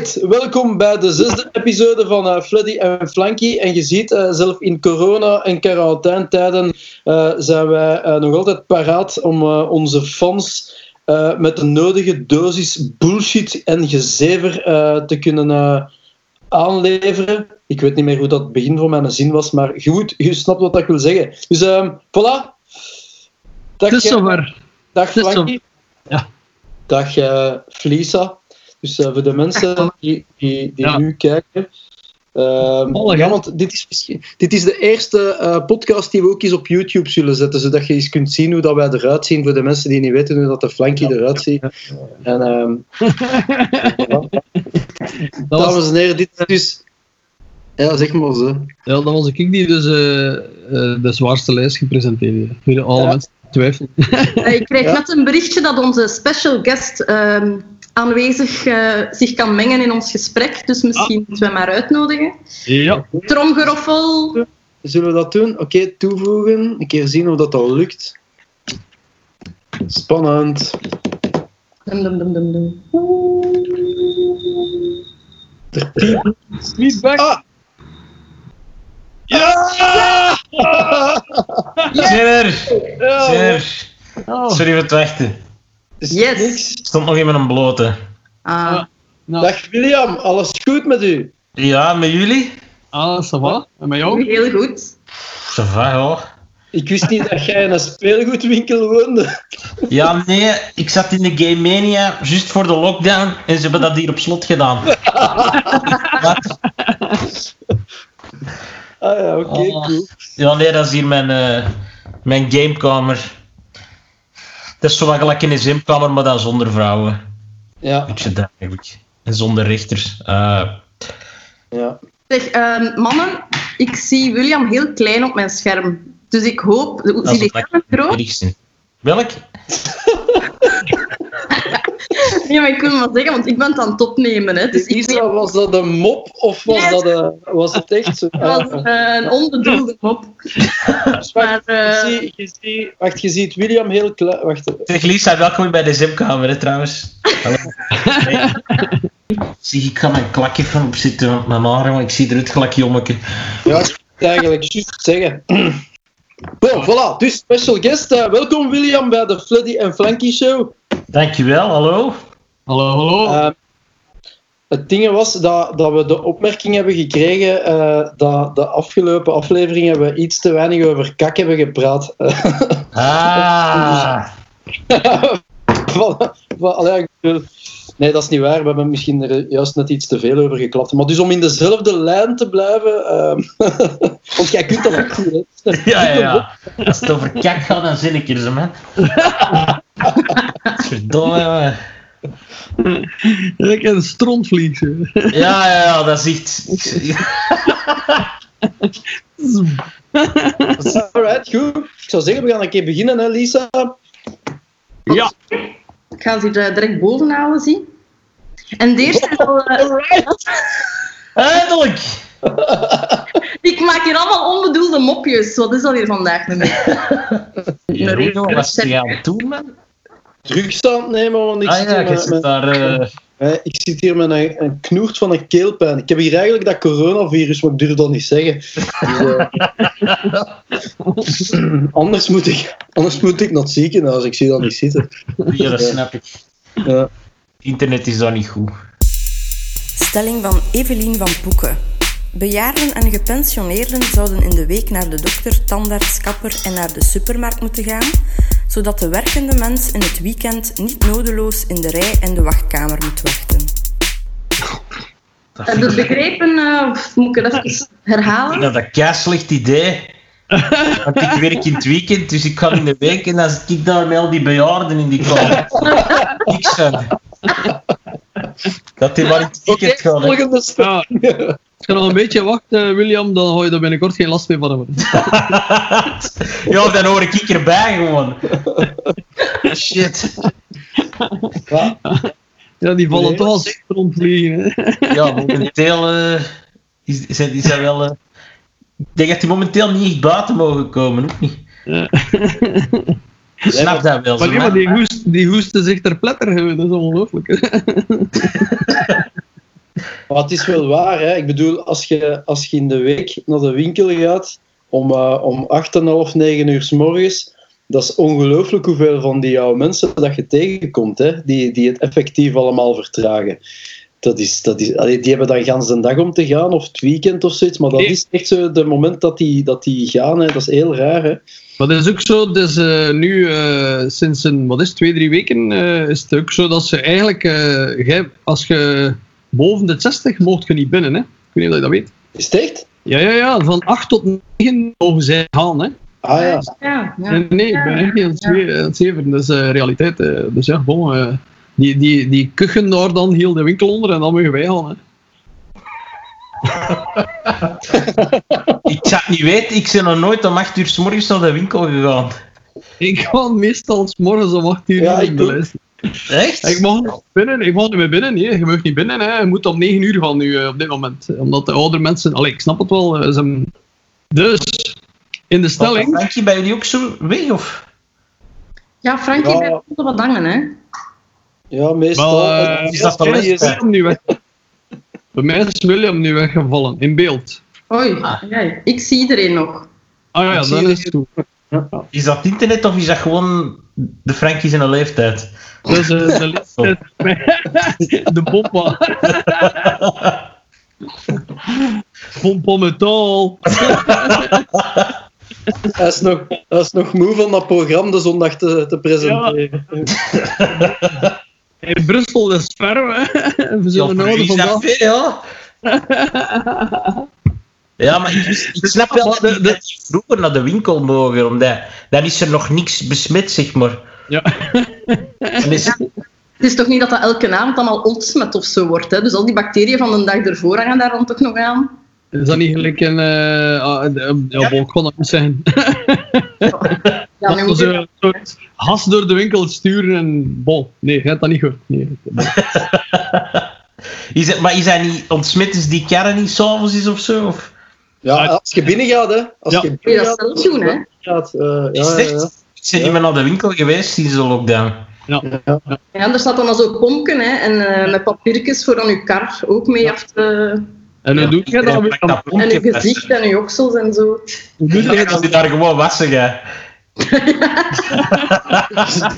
Alright, welkom bij de zesde episode van uh, Fleddy en Flanky. En je ziet, uh, zelf in corona- en quarantainetijden uh, zijn wij nog altijd paraat om onze fans met de nodige dosis bullshit en gezever te kunnen aanleveren. Ik weet niet meer hoe dat het begin van mijn zin was, maar goed, je snapt wat ik wil zeggen. Dus uh, voilà. Dag, het is zover. Dag Flanky. Ja. Dag Flisa. Dus uh, voor de mensen die, die, die ja. nu kijken. Uh, ja, want dit is, dit is de eerste uh, podcast die we ook eens op YouTube zullen zetten, zodat je eens kunt zien hoe dat wij eruit zien voor de mensen die niet weten hoe dat de flankie ja. eruit ziet. En, um, dames en heren, dit is dus... Ja, zeg maar zo. Ja, dat was ik die dus uh, de zwaarste lijst gepresenteerd heb. Alle mensen twijfelen. ik kreeg net een berichtje dat onze special guest... Ehm, aanwezig uh, zich kan mengen in ons gesprek. Dus misschien ah. moeten we maar uitnodigen. Ja. Tromgeroffel. Zullen we dat doen? Oké, okay, toevoegen. Een keer zien of dat al lukt. Spannend. Dum, dum, dum, dum, dum. Feedback. Ah. Ja! Zeer! Zeer! Sorry voor het wachten. Yes. Stond nog in een blote. Ah. Nou. Dag William, alles goed met u? Ja, met jullie? Ah, ça va. En met jou? Heel goed. Ça va, ja. Ik wist niet dat jij in een speelgoedwinkel woonde. Ja, nee, ik zat in de Game Mania juist voor de lockdown en ze hebben dat hier op slot gedaan. Wat? Ah ja, oké, okay, oh. cool. Ja, nee, dat is hier mijn, uh, mijn gamekamer. Het is zo gelijk in een gymkamer, maar dan zonder vrouwen. Ja. Beetje dat eigenlijk. En zonder richters. Uh. Ja. Zeg, uh, mannen, ik zie William heel klein op mijn scherm. Dus ik hoop... Zie je groot? Welk? nee, maar ik wil maar zeggen, want ik ben het aan het opnemen. Hè, dus Lisa, was dat een mop of was, yes. dat een, was het echt zo? Het was uh, een onbedoelde mop. dus wacht, maar, uh... je, ziet, je, ziet, wacht, je ziet William heel klein... Wacht. Zeg Lisa, welkom bij de Zimkamer hè, trouwens. nee. Zie, ik ga mijn klakje van opzitten met mijn haren, want ik zie eruit gelijk jommeke. Ja, eigenlijk juist zeggen. Bon, voilà. Dus special guest. Uh, welkom William bij de Fleddy en Flanky Show. Dankjewel, hallo. Hallo, hallo. Uh, het ding was dat, dat we de opmerking hebben gekregen uh, dat de afgelopen aflevering hebben we iets te weinig over kak hebben gepraat. ah. Nee, dat is niet waar. We hebben misschien er juist net iets te veel over geklapt. Maar dus om in dezelfde lijn te blijven... Uh, want jij kunt dat ook. Ja, ja, ja. Als het over kak gaat, dan zin ik er zo, man. Verdomme. Ik een strontvlieg. Ja, ja, ja, dat is iets... Alright, goed. Ik zou zeggen, we gaan een keer beginnen, hè, Lisa? Ja. Ik ga ze er direct boven halen, zie. En de eerste is al... Uh... Eindelijk! Ik maak hier allemaal onbedoelde mopjes. Wat is dat hier vandaag is je aan het doen, man? Drugs aan het nemen, want ik ah, zit ja, hier met, zit daar... Uh... ik zit hier met een, een knoert van een keelpijn. Ik heb hier eigenlijk dat coronavirus, maar ik durf dat niet zeggen. Dus, uh... anders, moet ik, anders moet ik naar het ziekenhuis. Ik zie dat niet zitten. Ja, dat snap ik. Ja. Internet is daar niet goed. Stelling van Evelien van Poeken. Bejaarden en gepensioneerden zouden in de week naar de dokter, tandarts, kapper en naar de supermarkt moeten gaan, zodat de werkende mens in het weekend niet nodeloos in de rij en de wachtkamer moet wachten. Heb je het begrepen? Uh, of moet ik het even herhalen? Dat is een slecht idee. Want ik werk in het weekend, dus ik ga in de week en dan zit ik daar met al die bejaarden in die kamer. Niks van. Dat hij maar in het weekend gaat. Volgende stap. Als je nog een beetje wacht, uh, William, dan ga je er binnenkort geen last meer van hebben. ja, dan hoor ik erbij gewoon. Shit. Ja, ja die vallen nee. toch al zeker rondvliegen. ja, momenteel uh, is, is, is dat wel... Uh, ik denk dat die momenteel niet echt buiten mogen komen, ook niet. Ja. Ik snap dat wel. Maar, nee, maar die, hoest, die hoesten zich ter pletter dat is ongelooflijk. Maar het is wel waar, hè. Ik bedoel, als je, als je in de week naar de winkel gaat om, uh, om 8,5, 9 uur s morgens, dat is ongelooflijk hoeveel van die jouw mensen dat je tegenkomt, hè, die, die het effectief allemaal vertragen. Dat is, dat is, die hebben dan gans de dag om te gaan, of het weekend of zoiets, maar dat is echt zo het moment dat die, dat die gaan, hè. dat is heel raar. Hè. Maar dat is ook zo, dus eh, nu eh, sinds een, wat is het, twee, drie weken is het ook zo dat ze eigenlijk, als je boven de 60 mocht je niet binnen, hè? Ik weet niet of je dat weet. Is het echt? Ja, ja, ja, van 8 tot 9 mogen zij gaan, hè? Ah ja. Ja, ja. Nee, nee, ik ben echt niet aan het zeveren, dat is eh, realiteit. eh. dus ja, bon, eh, die, die, die kuchen daar dan heel de winkel onder en dan mogen wij gaan, hè? Ik zou het niet weten, ik ben nog nooit om 8 uur s morgens naar de winkel gegaan. Ik ga meestal 's morgens om 8 uur Ja, naar ik de. Echt? Ik mag niet binnen, ik mag niet meer binnen. Nee, je mag niet binnen. Hè. Je moet om 9 uur gaan nu eh, op dit moment. Omdat de oudere mensen. Allee, ik snap het wel. eh, ze... Dus in de stelling. Frankie, bij jullie ook zo weg? Of? Ja, Frankie Ja. blijft wat hangen, hè. Ja, meestal. Eh, is dat de is William nu weg. Bij mij is William nu weggevallen in beeld. Oei, Ah. ja, ik zie iedereen nog. Ah ja, Ik dat is het goed. Is dat internet of is dat gewoon de Frankie zijn leeftijd? Dus eh, de leeftijd. de pompa. Pompa metaal. Hij is, nog, hij is nog moe van dat programma de zondag te, te presenteren. In Brussel is ver, hè. We Ja, zullen is van dat dat. veel, ja. Ja, maar ik, ik snap wel dat de- de- dat vroeger naar de winkel mogen, omdat dan is er nog niks besmet, zeg maar. Ja. En is, Het is toch niet dat dat elke avond allemaal ontsmet of zo wordt, hè? Dus al die bacteriën van de dag ervoor hangen daar dan toch nog aan? Is dat niet gelijk een... eh, ja, bon, ik kon dat niet zeggen. Ja, dat moet we je- zo'n soort has door de winkel sturen en... Bon, nee, je hebt dat niet goed. Nee. is het, maar is hij niet ontsmet, is die karren niet s'avonds is of zo? Of? Ja, als je binnen gaat, hè. Als Ja. je Moet je binnen dat gaat, zelf doen, hè? gaat, eh, Is ja, het echt? Ben niet meer naar de winkel geweest sinds de lockdown. Ja. Ja. Ja, er staat dan al zo'n pompje, hè? En eh, met papiertjes voor aan je kar ook mee af te... En hoe Ja, doe je dat? dat En je gezicht en je oksels en zo. Hoe doe je dat? die daar gewoon wassen, hè.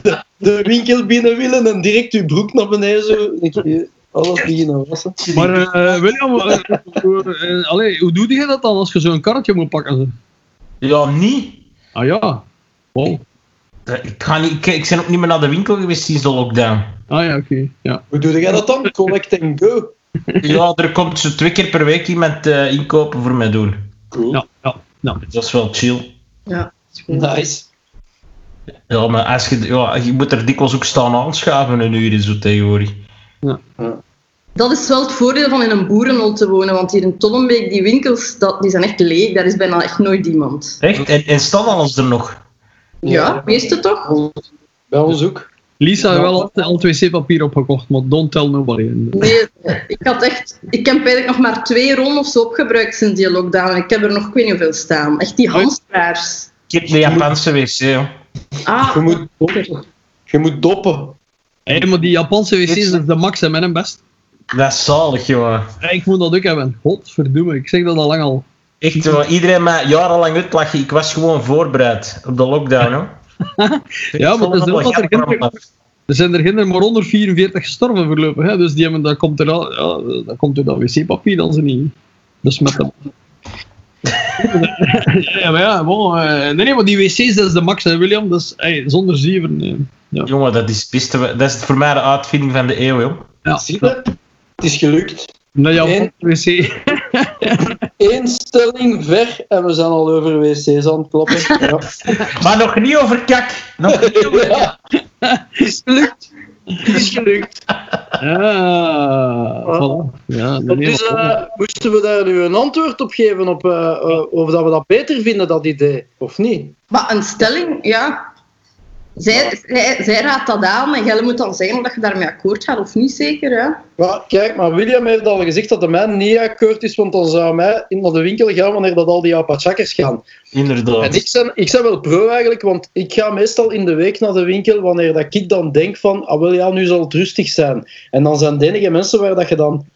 de, de winkel binnen willen en direct je broek naar beneden zo. Ik, alles beginnen wassen. Maar eh, William, hoe- eh, allee, hoe doe je dat dan als je zo'n karretje moet pakken? zo? Ja, niet. Ah ja. Wow. Ik, ga niet, ik, ik ben ook niet meer naar de winkel geweest sinds de lockdown. Ah ja, oké. Ja. Hoe doe jij dat dan? Collect and go. Ja, er komt zo twee keer per week iemand eh, inkopen voor mij doen. Cool. Ja, ja, ja. Dat is wel chill. Ja. Nice. Ja, maar als je, ja, je moet er dikwijls ook staan aanschaven een uur zo tegenwoordig. Dat is wel het voordeel van in een boerenhol te wonen, want hier in Tollenbeek, die winkels, dat, die zijn echt leeg. Daar is bijna echt nooit iemand. Echt? En, en staat alles er nog? Ja, meeste toch? Bij ons ook. Lisa heeft wel al, wc-papier opgekocht, maar don't tell nobody. Nee, ik had echt... Ik heb eigenlijk nog maar twee rollen of zo opgebruikt sinds die lockdown. Ik heb er nog ik weet niet hoeveel staan. Echt die hamstraars. Ik heb de Japanse wc, joh. Ah, Je moet doppen. Je moet doppen. Hé, maar die Japanse wc's is de max en mijn best. Dat is zalig. Ja, Ik moet dat ook hebben. Godverdomme, ik zeg dat al lang al. Echt, jongen. Iedereen mij jarenlang uitlachen. Ik was gewoon voorbereid op de lockdown, hoor. Ja, maar het is ook dat er Er zijn er geen maar 144 gestorven voorlopig, hè? dus die hebben, dat komt er al, ja, dat komt door dat wc-papier dan ze niet besmetten. ja, maar ja, bon, eh, nee, nee, maar die wc's dat is de max, hè, William, dus hey, zonder zeven. eh, ja. Jongen, dat is, beste, dat is voor mij de uitvinding van de eeuw, joh. Ja, Zie je? Het is gelukt. Nou ja, Japanse wc. Eén stelling ver en we zijn al over wc's aan het kloppen. Ja. Maar nog niet over kak. Nog niet over kak. Ja. Het is gelukt. Het is gelukt. Ja, voilà. Ja, nee, Dus eh, moesten we daar nu een antwoord op geven op, eh, eh, of dat we dat beter vinden, dat idee, of niet? maar een stelling, ja. Zij, zij, zij raadt dat aan en jij moet dan zeggen of je daarmee akkoord gaat of niet, zeker. Hè? Maar kijk, maar William heeft al gezegd dat de mij niet akkoord is, want dan zou mij in naar de winkel gaan wanneer dat al die apachakkers gaan. En Inderdaad. ik ben, ik ben wel pro eigenlijk, want ik ga meestal in de week naar de winkel wanneer dat ik dan denk van, ah wel ja, nu zal het rustig zijn. En dan zijn de enige mensen waar dat je dan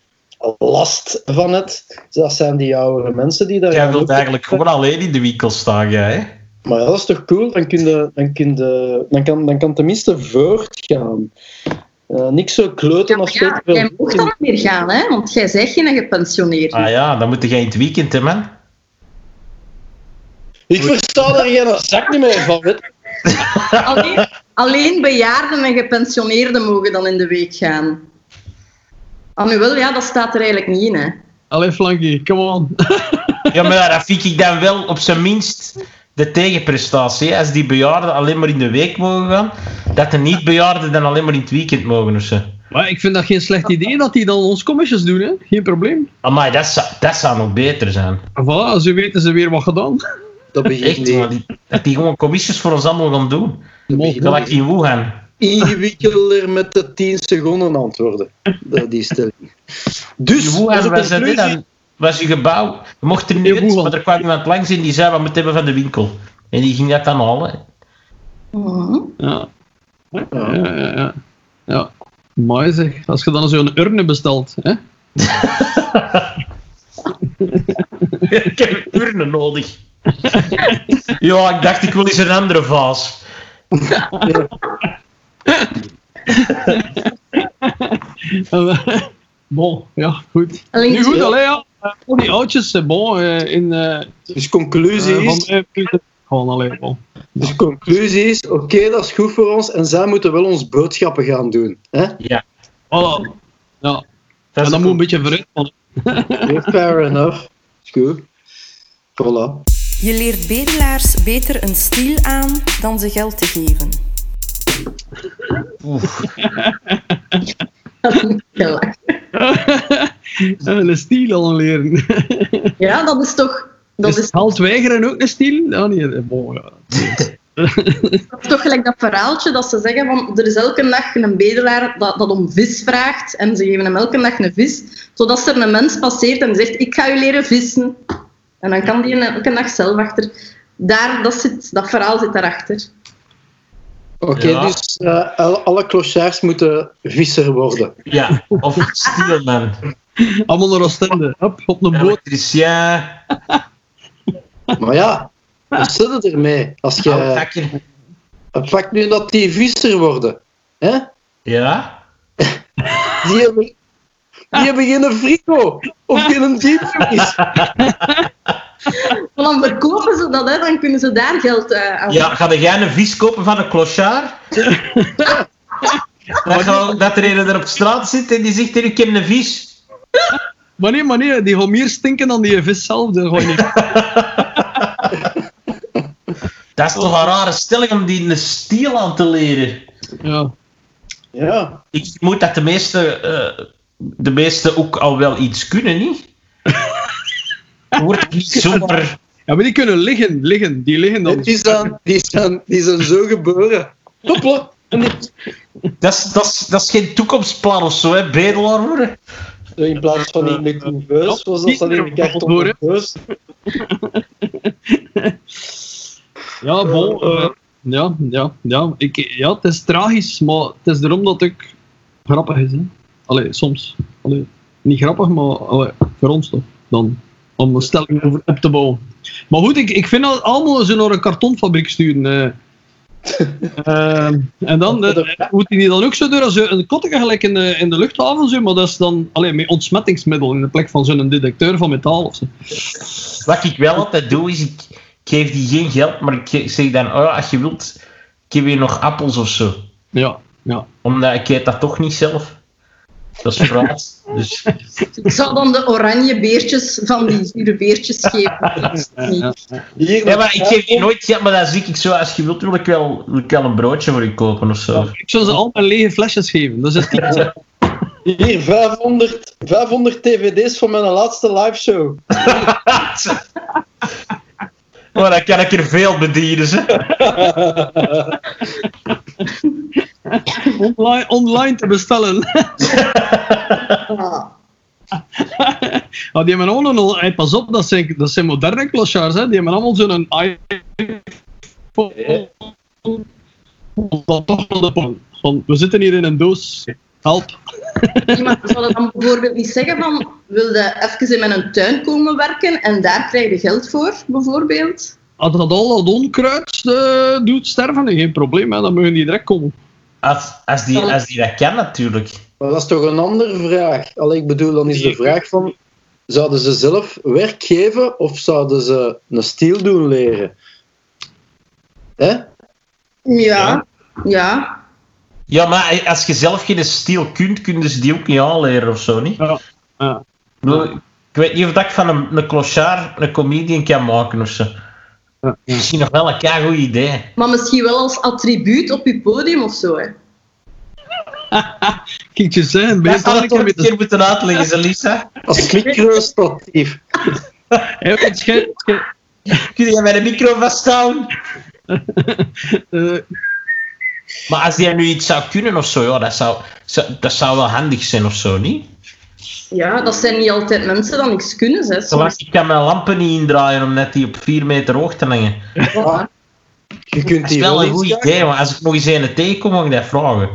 last van het. Dat zijn die oudere mensen die daar... Jij wilt eigenlijk gewoon alleen in de winkel staan, jij, hè? Maar ja, dat is toch cool? Dan, kun je, dan, kun je, dan, kan, dan kan tenminste voortgaan. Eh niks zo kloten als Ja, veel jij mocht dan niet meer gaan, hè? want jij zegt geen gepensioneerd. Ah ja, dan moet jij in het weekend, hè, man. Ik versta daar geen zak niet meer van. Weet. Alleen, alleen bejaarden en gepensioneerden mogen dan in de week gaan. Ah, nu wel, ja, dat staat er eigenlijk niet in. Hè. Allee, Flanky, come on. Ja, maar dat vind ik dan wel op zijn minst de tegenprestatie. Als die bejaarden alleen maar in de week mogen gaan, dat de niet-bejaarden dan alleen maar in het weekend mogen of zo. Maar ik vind dat geen slecht idee dat die dan ons commissies doen, hè? Geen probleem. Amai, dat zou, dat zou nog beter zijn. Voilà, zo weten ze weer wat gedaan. Dat begint Echt, niet man, die, dat die gewoon commissies voor ons allemaal gaan doen. Gelijk in Wuhan. ingewikkelder met de 10 seconden antwoorden. Dat- Die stelling. Dus, In als Wuhan het was, dan was je gebouw. Je mocht er niet maar er kwam iemand langs en die zei wat moet hebben van de winkel. En die ging dat dan halen. Mhm. Ja. Ja, ja, ja. ja. ja. Mooi zeg. Als je dan zo'n urne bestelt, hè? ik heb urnen nodig. ja, ik dacht ik wil eens een andere vaas. bon, ja, goed. Alleen Nu goed, dus- allee, ja. Eh, Al die oudjes, eh, bon, eh, in... eh Dus conclusie is, mij, gewoon alleen, bon. dus conclusie is oké, dat is goed voor ons en zij moeten wel ons boodschappen gaan doen. Hè? Ja, Voilà. Ja. dat En dan moet een beetje vooruit. van- Fair enough. Is goed. Voilà. Je leert bedelaars beter een stiel aan dan ze geld te geven. En een stiel al leren. Ja, dat is toch... Dat Is is, halt weigeren ook een stiel? Ja, nee, ja. dat is toch gelijk dat verhaaltje dat ze zeggen van er is elke dag een bedelaar dat, dat om vis vraagt en ze geven hem elke dag een vis, zodat er een mens passeert en zegt ik ga u leren vissen. En dan kan die elke dag zelf achter. Daar, dat, zit, dat verhaal zit daarachter. Oké, Ja. dus eh, alle, clochards moeten visser worden. Ja, of stielman. Allemaal naar Oostende. Hop, op een boot. Elektricien, Maar ja, wat zit het ermee? Als je... houthakker. Het fakt nu dat die visser worden. Hè? Ja. Die hebben, die hebben geen frigo of geen diepvries. Dan verkopen ze dat, hè, dan kunnen ze daar geld eh, aan Ja, ga jij een vis kopen van een clochard? dat, ga- dat er een er op straat zit en die zegt: Ik heb een vis. Maar nee, maar nee, die gaan meer stinken dan die vis zelf. Dat niet. Dat is toch een rare stelling om die een stiel aan te leren. Ja. Ja. Ik vermoed dat de meeste, eh, de meeste ook al wel iets kunnen, niet? Wordt niet zomaar. ja, maar die kunnen liggen, liggen. Die liggen dan. Die zijn, die, zijn, die zijn zo geboren. Die- Dat is, dat, is, dat is geen toekomstplan of zo, hè? Bedelaar worden. In plaats van in de couveuse, was dat dan in de doos. Ja, bon. eh, ja, ja, ja. Ik, ja, het is tragisch, maar het is erom dat ik grappig is. Hè. Allee, soms. Allee, niet grappig, maar allee, voor ons toch. Dan, om een stelling over op te bouwen. Maar goed, ik, ik vind dat allemaal ze naar een kartonfabriek sturen. eh. Ehm, en dan eh, moet die dan ook zo door als een kotteke gelijk in de, in de luchthaven, zo, maar dat is dan alleen met ontsmettingsmiddel in de plek van zo'n detecteur van metaal of zo. Wat ik wel altijd doe, is ik, ik geef die geen geld, maar ik zeg dan: oh, als je wilt, ik heb hier nog appels of zo. Ja, ja. Omdat ik eet dat toch niet zelf. Dat is fruit. Dus Ik zou dan de oranje beertjes van die zure beertjes geven. Dat ja, maar ik geef die nooit geld, maar dan zie ik zo: als je wilt, wil ik wel, wil ik wel een broodje voor je kopen of zo. Ik zou ze allemaal lege flesjes geven. Dat is het niet. hier 500, 500 tvd's van mijn laatste live show. Maar dan kan ik er veel bedienen. Ze. online, online te bestellen. Ja, die hebben allemaal een... hey, Pas op, dat zijn, dat zijn moderne clochards. Hè. Die hebben allemaal zo'n iPhone. Dat toch wel de van, we zitten hier in een doos. Help. Iemand zou dan bijvoorbeeld niet zeggen van, wil je even in mijn tuin komen werken en daar krijg je geld voor, bijvoorbeeld? Als dat al dat onkruid doet sterven, geen probleem, hè, dan mogen die direct komen. Als, als, die, als die dat kan, natuurlijk. Maar dat is toch een andere vraag. Allee, ik bedoel, dan is de vraag van... Zouden ze zelf werk geven of zouden ze een stiel doen leren? Hè? Ja, ja. Ja, maar als je zelf geen stijl kunt, kunnen ze die ook niet aanleren of zo, niet? Ja. ja. Ik weet niet of dat ik van een, een clochard een comedian kan maken of zo. Ja, ja. Misschien nog wel een kei goed idee. Maar misschien wel als attribuut op je podium of zo, hè. Kijk, je begint zou al ik een keer keer moeten uitleggen, Lisa. Als schijnt- Kun je met een micro vasthouden? eh, Maar als die nu iets zou kunnen of zo, ja, dat zou- dat zou wel handig zijn of zo, niet? Ja, dat zijn niet altijd mensen die niks kunnen, hè. Soms. ik kan mijn lampen niet indraaien om net die op 4 meter hoog te hangen. Ja. Je kunt Dat is die wel een goed idee, want als ik nog eens een tegenkom, mag ik dat vragen.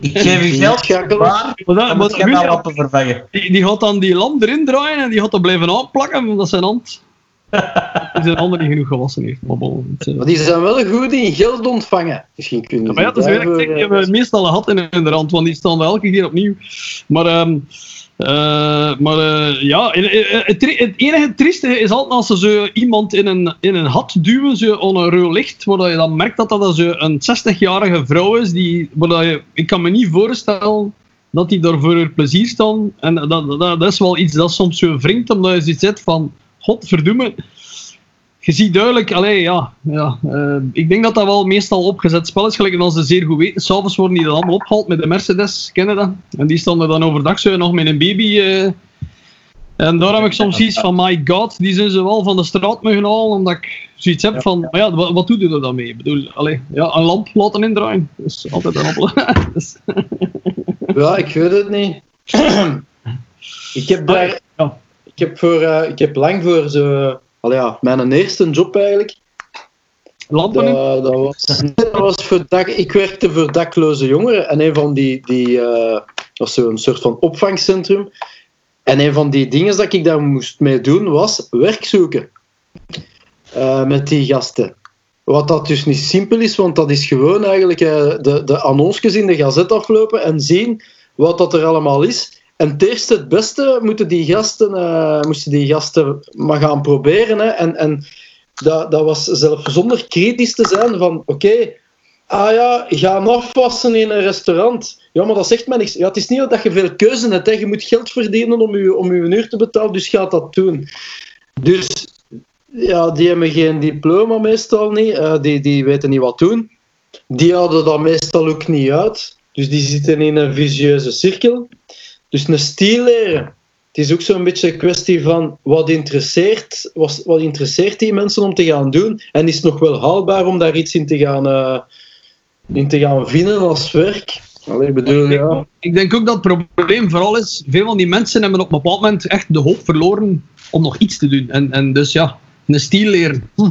Ik geef je geld, maar maar dat, dan maar moet dat je lampen vervangen. die, die gaat dan die lamp erin draaien en die gaat er blijven aanplakken, omdat zijn hand zijn handen niet genoeg gewassen heeft. Het, eh, Maar die zijn wel goed in geld ontvangen. Misschien kunnen Ja, maar ja, dat is zeg, die eh, hebben meestal een gat in hun rand, want die staan elke keer opnieuw. Maar, ehm, eh, maar ja, het, het enige trieste is altijd als ze zo iemand in een, in een hat duwen, zo aan een rode licht, waar je dan merkt dat dat zo een 60-jarige vrouw is, die, waar je, ik kan me niet voorstellen dat die daar voor haar plezier staan. En dat, dat, dat is wel iets dat soms zo wringt, omdat je zoiets zegt van, godverdomme, je ziet duidelijk, allee, ja, ja eh, ik denk dat dat wel meestal opgezet spel is, gelijk als ze zeer goed weten. S'avonds worden die dan allemaal opgehaald met de Mercedes, ken je dat? En die er dan overdag zo nog met een baby. eh. en daar heb ik soms iets van, my god, die zijn ze wel van de straat mogen halen, omdat ik zoiets heb van, maar ja, wat, wat doe je er dan mee? Ik bedoel, allee, ja, een lamp laten indraaien, dat is altijd een appel. Dus- Ja, ik weet het niet. ik heb daar... Ik heb, voor, eh, ik heb lang voor zo... Ja, mijn eerste job eigenlijk. Lampen? Dat, was, dat was voor dak, ik werkte voor dakloze jongeren. En een van die... die eh, was zo'n soort van opvangcentrum. En een van die dingen dat ik daar moest mee doen, was werk zoeken. Eh, met die gasten. Wat dat dus niet simpel is, want dat is gewoon eigenlijk de, de in de gazet aflopen en zien wat dat er allemaal is. En het eerste, het beste, moeten die gasten, eh, moesten die gasten maar gaan proberen. Hè. En, en dat, dat was zelf zonder kritisch te zijn van, oké, ah ja, gaan afwassen in een restaurant. Ja, maar dat zegt mij niks. Ja, het is niet dat je veel keuze hebt. Je moet geld verdienen om je, om je uur te betalen, dus ga dat doen. Dus ja, die hebben geen diploma meestal niet. eh, die, die weten niet wat doen. Die houden dat meestal ook niet uit. Dus die zitten in een vicieuze cirkel. Dus een stiel leren. Het is ook zo'n beetje een kwestie van wat interesseert, wat, wat interesseert die mensen om te gaan doen. En is het nog wel haalbaar om daar iets in te gaan, eh, in te gaan vinden als werk. Allee, ik bedoel, Ik denk, ja. ook, ik denk ook dat het probleem vooral is, veel van die mensen hebben op een bepaald moment echt de hoop verloren om nog iets te doen. En, en dus ja, een stiel leren. Hm.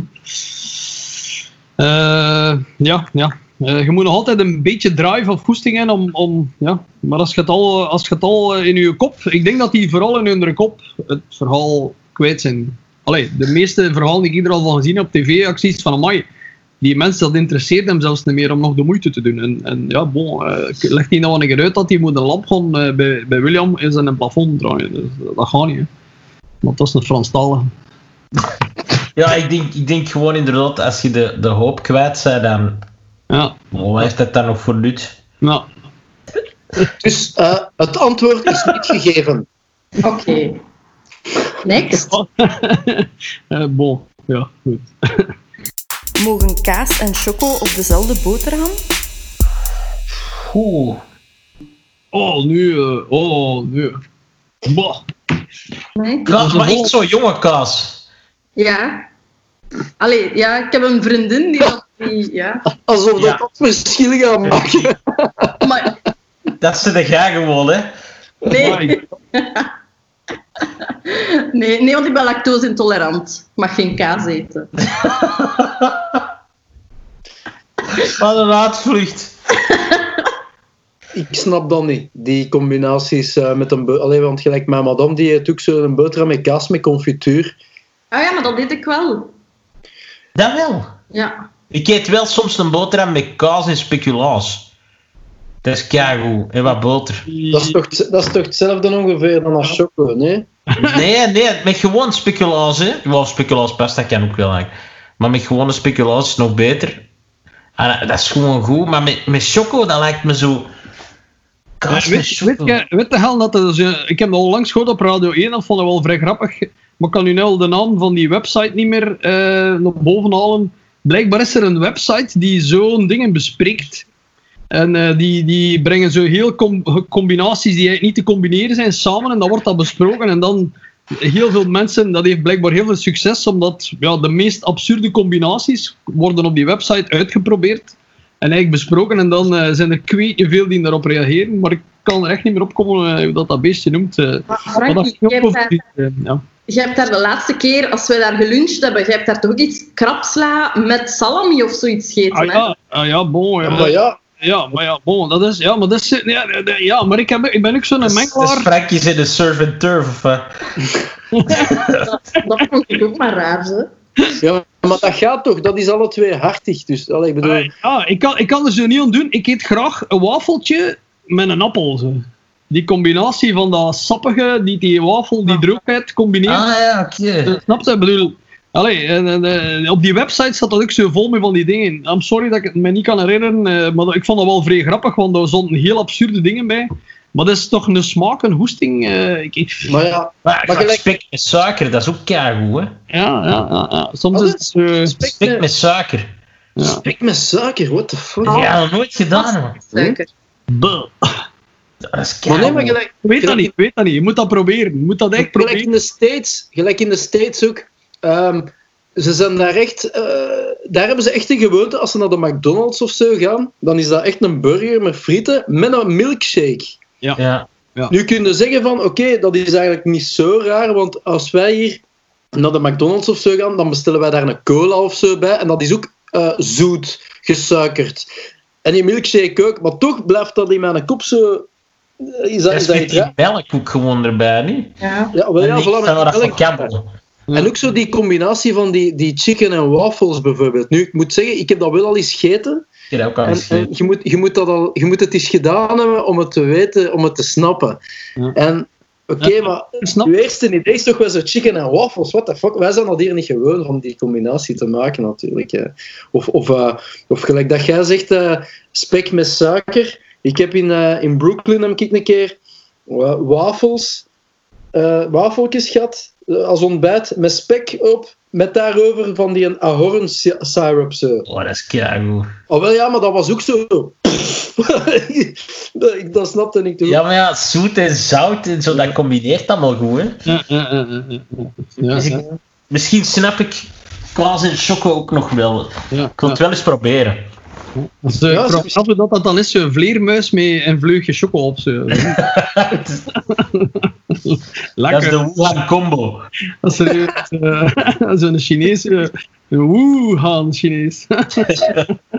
Eh, ja, ja. Eh, je moet nog altijd een beetje drive of goesting hebben om, om ja. Maar als het al, als het al in je kop, ik denk dat die vooral in hun kop het verhaal kwijt zijn. Allee, de meeste verhalen die ik er al van gezien heb op tv, acties van amai, die mensen, dat interesseert hem zelfs niet meer om nog de moeite te doen. En, en ja, bon, eh, legt hij nou een keer uit dat hij moet een lamp gaan eh, bij, bij William in zijn plafond draaien. Dus, dat gaat niet. Want dat is een Franstalige. Ja, ik denk, ik denk gewoon inderdaad, als je de, de hoop kwijt bent, dan Ja, wat heeft dat dan nog voor nut? ja. Dus eh, het antwoord is niet gegeven. Oké. Next. Eh, bon, ja, goed. Mogen kaas en choco op dezelfde boterham? Oeh. Oh, nu, eh, oh, nu. Bah. Nee? Kaas, maar echt zo jonge kaas. Ja. Allee, ja, ik heb een vriendin die dat... Die, ja. Alsof Ja. dat dat verschil gaat maken. Maar Dat ze de ga gewoon, hè. nee. Nee, nee, want ik ben lactose intolerant. Ik mag geen kaas eten. Wat een uitvlucht. ik snap dat niet. Die combinaties eh, met een... bo- Allee, want gelijk mijn madame, die eet ook zo'n boterham met kaas met confituur. Ah ja, maar dat deed ik wel. Dat wel. Ja. Ik eet wel soms een boterham met kaas en speculaas. Dat is keigoed. En wat boter. Dat is toch, dat is toch hetzelfde ongeveer dan als choco, nee? Nee, nee, met gewoon speculaas, hè. Wel, speculaas pasta kan ook wel eigenlijk. Maar met gewone speculaas is het nog beter. En dat is gewoon goed. Maar met, met choco, dat lijkt me zo... Kaas Ja, met weet, choco. weet, je, weet de hel dat zo- ik heb dat al langs gehoord op Radio 1, dat vond ik wel vrij grappig. Maar ik kan nu nou de naam van die website niet meer eh, naar boven halen. Blijkbaar is er een website die zo'n dingen bespreekt. En eh, die, die brengen zo heel com- combinaties die eigenlijk niet te combineren zijn samen. En dan wordt dat besproken. En dan heel veel mensen, dat heeft blijkbaar heel veel succes, omdat ja, de meest absurde combinaties worden op die website uitgeprobeerd. En eigenlijk besproken. En dan eh, zijn er kweetje veel die daarop reageren. Maar ik kan er echt niet meer opkomen eh, hoe dat, dat beestje noemt. Maar Maar dat is heel ja. Jij hebt daar de laatste keer, als we daar geluncht hebben, jij hebt daar toch ook iets krapsla met salami of zoiets gegeten, Ah hè? ja, ah, ja, bon. Ja, Maar ja, ja, maar ja, bon, dat is, ja, maar dat is, ja, ja, maar ik, heb, ik ben ook zo'n mengelaar. Frankjes in de surf and turf. Of, wat? Dat, dat vond ik ook maar raar, hè? ja, maar dat gaat toch? Dat is alle twee hartig. Dus, allee, ik bedoel... Ah, ja, ik kan, ik kan er zo niet aan doen. Ik eet graag een wafeltje met een appel. Zo. Die combinatie van dat sappige, die, die wafel, die droogheid combineert. Ah ja, oké. Eh, Snap je? Ik bedoel, allee, en, en, eh, op die website staat dat ook zo vol met van die dingen. I'm sorry dat ik het me niet kan herinneren, eh, maar dat- ik vond dat wel vrij grappig, want er stonden heel absurde dingen bij. Maar dat is toch een smaak, een hoesting. eh, ik, ik- Maar ja, Maar, Maar gelijk- spek met suiker, dat is ook keigoed, hè. ja, ja, ja, ja. Soms Wat is het spek Spek met, suiker. ja. spek met suiker, what the fuck? Ja, nooit gedaan, man. Suiker. Buh. Dat is Maar nee, maar gelijk, weet dat niet, weet dat niet. Je moet dat proberen. Je moet dat echt gelijk proberen. in de States, gelijk in de States ook. ehm, ze zijn daar echt... eh, daar hebben ze echt een gewoonte, als ze naar de McDonald's of zo gaan, dan is dat echt een burger met frieten met een milkshake. Ja. Nu kun je zeggen van, oké, dat is eigenlijk niet zo raar, want als wij hier naar de McDonald's of zo gaan, dan bestellen wij daar een cola of zo bij, en dat is ook eh, zoet, gesuikerd. En die milkshake ook, maar toch blijft dat in mijn kop zo... eh, Is dat, is die melk ook gewoon erbij, niet? Ja. Ja, wel, En ja, voilà, van met waar dat melk. van kabbelen. En ook zo die combinatie van die, die chicken en waffles bijvoorbeeld. Nu, ik moet zeggen, ik heb dat wel al eens gegeten. Ik heb dat ook al En, eens en je, moet, je, moet dat al, je moet het eens gedaan hebben om het te weten, om het te snappen. Ja. En oké, Ja, maar Snap? uw eerste idee is toch wel zo chicken en waffles. What the fuck? Wij zijn dat hier niet gewoon om die combinatie te maken, natuurlijk. Of, of, eh, of gelijk dat jij zegt, eh, spek met suiker. Ik heb in, eh, in Brooklyn heb ik een keer wa- wafels, eh wafeltjes gehad eh, als ontbijt met spek op, met daarover van die een ahorn syrup. Zo. Oh, dat is keigoed. Oh, wel ja, maar dat was ook zo. dat, ik- dat snapte ik toen. Ja, maar ja, zoet en zout en zo, dat combineert allemaal goed, hè. Ja, ja, ja, ja, ja. Ja, Dus ik- Misschien snap ik kaas en choco ook nog wel. ja, Ik wil het wel eens proberen. Dus, eh, Ja, vraag hoe dat, dat dan is, zo'n vleermuis met een vleugje choco op. Zo. dat is Lekker. de Wuhan combo. Dat is eh, zo'n Chinese Wuhan Chinees.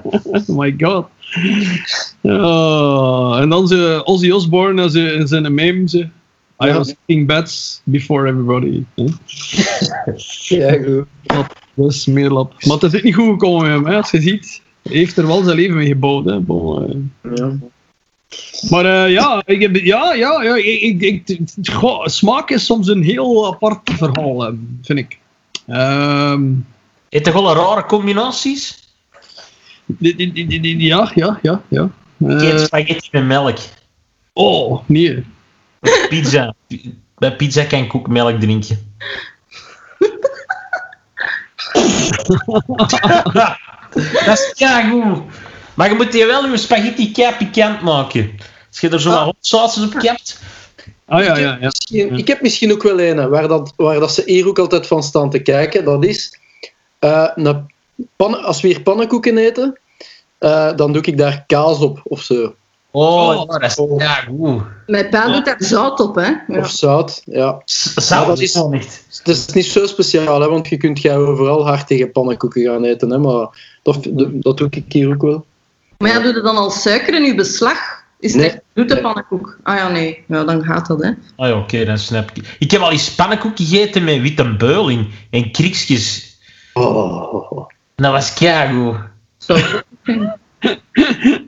oh my god. Ja, en dan zo Ozzy Osbourne en zo- in zijn meme. Zo. I Ja. was eating bats before everybody. Ja, goed. Dat is meerlap. Maar het is niet goed gekomen met hem. Hè. Als je ziet, hij heeft er wel zijn leven mee gebouwd. Hè. Bon, eh. Ja. Maar eh, ja, ik heb, ja, ja, ja ik, ik, ik- goh, smaak is soms een heel apart verhaal, vind ik. Ehm, Eet toch wel rare combinaties? ja, ja, ja, ja. Ik eet Eh, spaghetti met melk. oh, nee. Pizza. Bij pizza kan ik ook melk drinken. dat is ja goed. Maar je moet je wel je spaghetti kei pikant maken. Als je er zo Ah. wat hotsausjes op hebt. Ah ja, ja, ja. Misschien- Ik heb misschien ook wel een waar, dat, waar dat ze hier ook altijd van staan te kijken. Dat is, eh, een pan, als we hier pannenkoeken eten, eh, dan doe ik daar kaas op of zo. Oh, Oh. ja, dat is ja goed. Mijn pa doet daar zout op, hè. Ja. Of zout, ja. Zout dat is wel niet. Het is niet zo speciaal, hè, want je kunt jij overal hartige pannenkoeken gaan eten. Hè, maar dat, dat doe ik hier ook wel. Maar ja, doe je dan al suiker in je beslag? Is het Nee. echt zoete pannenkoek? Ah ja, nee. Ja, dan gaat dat, hè. Ah ja, oké, dan snap ik. Ik heb al eens pannenkoek gegeten met witte beul in en kriekjes. Oh. Dat was keigoed. Zo.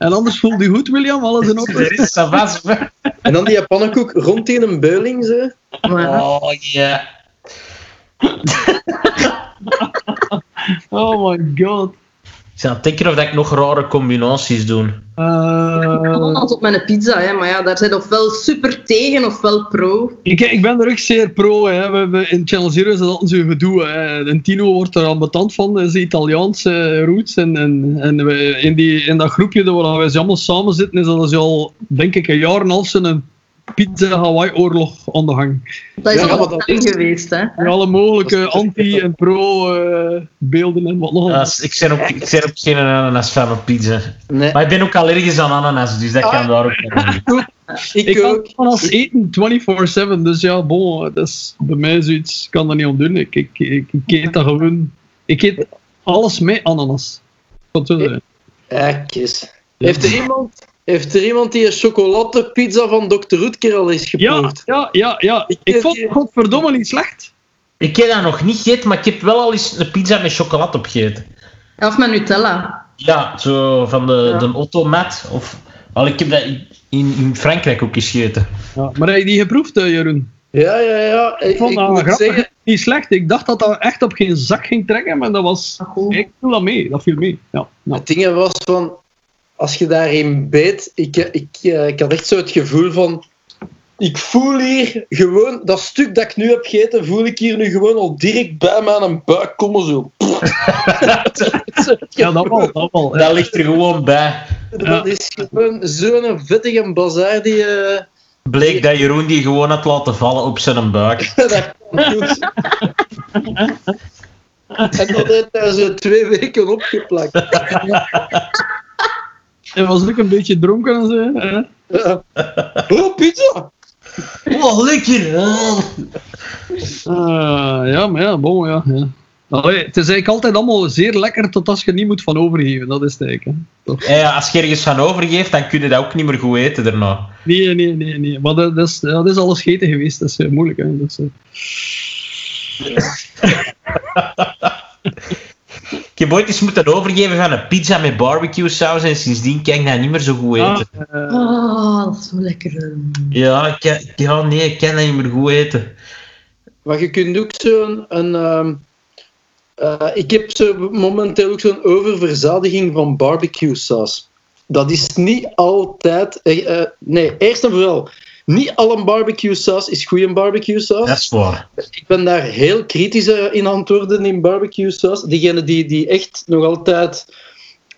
En anders voelt u goed, William? Alles in orde? Er is. En dan die pannenkoek rond in een beuling, zo. Maar, Oh ja. Oh my god. Ik zou denken of dat ik nog rare combinaties doe. Eh, Gewoon als op mijn pizza, hè. Maar ja, daar zijn ofwel super tegen ofwel pro. ik, ik ben er echt zeer pro. Hè. We hebben in Channel Zero is dat altijd zo'n gedoe. Hè. En Tino wordt er aan betant van, dat is Italiaanse roots. En, en, en we, in, die, in dat groepje waar wij allemaal samen zitten, is dat al, denk ik, een jaar en een half zo'n pizza-Hawaii-oorlog aan de gang. Dat is Ja, al maar een dat is- geweest, hè. Met alle mogelijke anti- en pro-beelden en wat nog. Ja, ik ben ook, ik ben ook geen ananas fan op pizza. Nee, Maar ik ben ook allergisch aan ananas, dus dat kan daar ook ik, Ik kan ook. ananas eten 24-7, dus ja, bon, dat is bij mij zoiets, ik kan dat niet aan doen. Ik, ik, ik, ik eet dat gewoon. Ik eet alles met ananas. Wat zo zeggen. Ekjes. Heeft er iemand... Heeft er iemand die een chocoladepizza van Dr. Roetker al eens Ja, geproefd? ja, ja, ja. Ik Ik vond het godverdomme niet slecht. Ik heb dat nog niet gegeten, maar ik heb wel al eens een pizza met chocolade opgegeten. Of met Nutella. Ja, zo van de, Ja. de Ottomat. Of, al, ik heb dat in, in Frankrijk ook eens gegeten. Ja, maar heb je die geproefd, eh, Jeroen? Ja, ja, ja. Ik, Ik vond dat grappig. zeggen... Niet slecht. Ik dacht dat dat echt op geen zak ging trekken, maar dat was. Ik viel dat mee. Dat viel mee. Ja. ja. Het ding was van... Als je daarin beet... Ik, ik, eh, ik had echt zo het gevoel van... Ik voel hier gewoon... Dat stuk dat ik nu heb gegeten, voel ik hier nu gewoon al direct bij mijn buik komen zo. ja, dat wel. Dat wel. Dat ligt er gewoon bij. Dat is gewoon zo'n vettige bazaar die... eh, Bleek dat Jeroen die gewoon had laten vallen op zijn buik. dat kan goed. En dat heeft daar zo twee weken opgeplakt. Hij was ook een beetje dronken en zo. hè. Ja. Oh, pizza! Oh, lekker! Ah, ja, maar ja, bon, ja. ja. Allee, het is eigenlijk altijd allemaal zeer lekker tot als je er niet moet van overgeven. Dat is het eigenlijk. Hè. Toch? Ja, ja, als je ergens van overgeeft, dan kun je dat ook niet meer goed eten daarna. Nee, nee, nee, nee. Maar dat, is, ja, dat is alles scheten geweest. Dat is eh, moeilijk. Hè. Dat is, eh, Ik heb ooit eens moeten overgeven van een pizza met barbecue saus en sindsdien kan ik dat niet meer zo goed ah, eten. eh, Oh, dat is zo lekker. Ja, ik kan, ja, nee, ik kan dat niet meer goed eten. Maar je kunt ook zo'n... Een, ehm, eh, ik heb zo momenteel ook zo'n oververzadiging van barbecue saus. Dat is niet altijd... eh, nee, eerst en vooral... Niet alle barbecue saus is goede barbecue saus. Dat is waar. Ik ben daar heel kritisch in aan worden in barbecue saus. Diegene die, die echt nog altijd...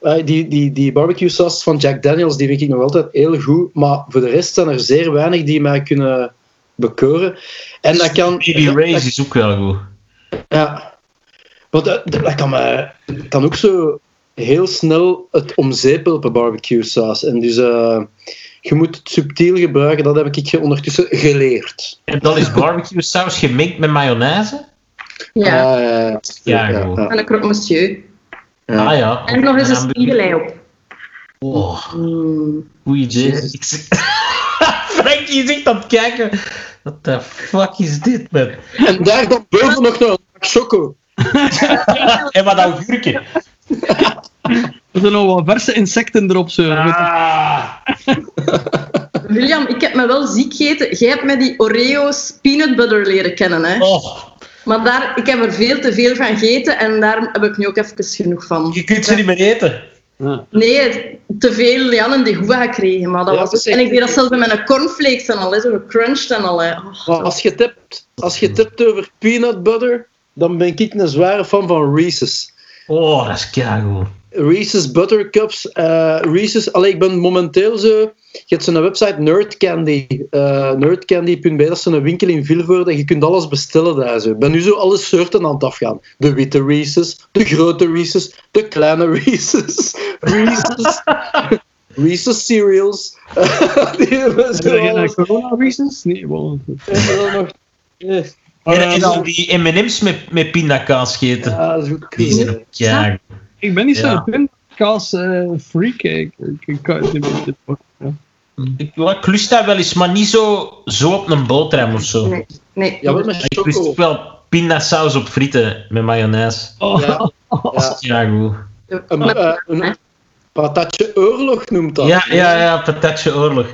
eh, die, die, die barbecue saus van Jack Daniels, die vind ik nog altijd heel goed. Maar voor de rest zijn er zeer weinig die mij kunnen bekoren. En dat kan... Baby Ray's is ook wel goed. ja. Maar dat, dat, kan, mij, kan ook zo heel snel het omzeepelen op een barbecue saus. En dus eh, je moet het subtiel gebruiken. Dat heb ik ondertussen geleerd. En dan is barbecue saus gemengd met mayonaise. Ja. Eh, Ja, goed. En een croque monsieur. ja. Ah ja. En nog eens een spiegelei op. Oh, Mm. goeie idee. Frankie zit aan het kijken. What the fuck is dit, man? En daar dan boven nog een choco. En wat augurken. er zijn nog wat verse insecten erop. Zo. Ah. William, ik heb me wel ziek gegeten. Jij hebt mij die Oreo's peanut butter leren kennen, hè? Oh, Maar daar, ik heb er veel te veel van gegeten en daar heb ik nu ook even genoeg van. je kunt ze niet meer eten. Ja. Nee, te veel Jan en die goeie gekregen. Maar dat Ja, was ook- en ik deed dat zelfs met mijn cornflakes en al, hè, zo gecrunched en al. Oh, als je het hebt, als je het hebt over peanut butter, dan ben ik een zware fan van Reese's. Oh, dat is keigoed. Reese's Buttercups. eh Reese's, allee, ik ben momenteel zo... Je hebt zo'n website, Nerd Candy. eh nerdcandy.be, dat is zo'n winkel in Vilvoorde. En je kunt alles bestellen daar zo. Ik ben nu zo alle soorten aan het afgaan. De witte Reese's, de grote Reese's, de kleine Reese's. Reese's. Reese's cereals. Er corona reasons? Nee, wel. En dan nog... En, en al die M&M's met, met pindakaas gegeten. Ja, dat is ook Die zijn ook keigoed. Ik ben niet Ja. zo'n pindakaas eh freak. Ik, ik, ik kan het niet meer. Ja. Ik, ja, ik lust dat wel eens, maar niet zo, zo op een boterham of zo. Nee, nee. Ja, wat met Ik lust wel pindasaus op frieten met mayonaise. Oh. Ja, ja. Ja, goed. Een, eh, een patatje oorlog noemt dat. Ja, ja, ja, patatje oorlog.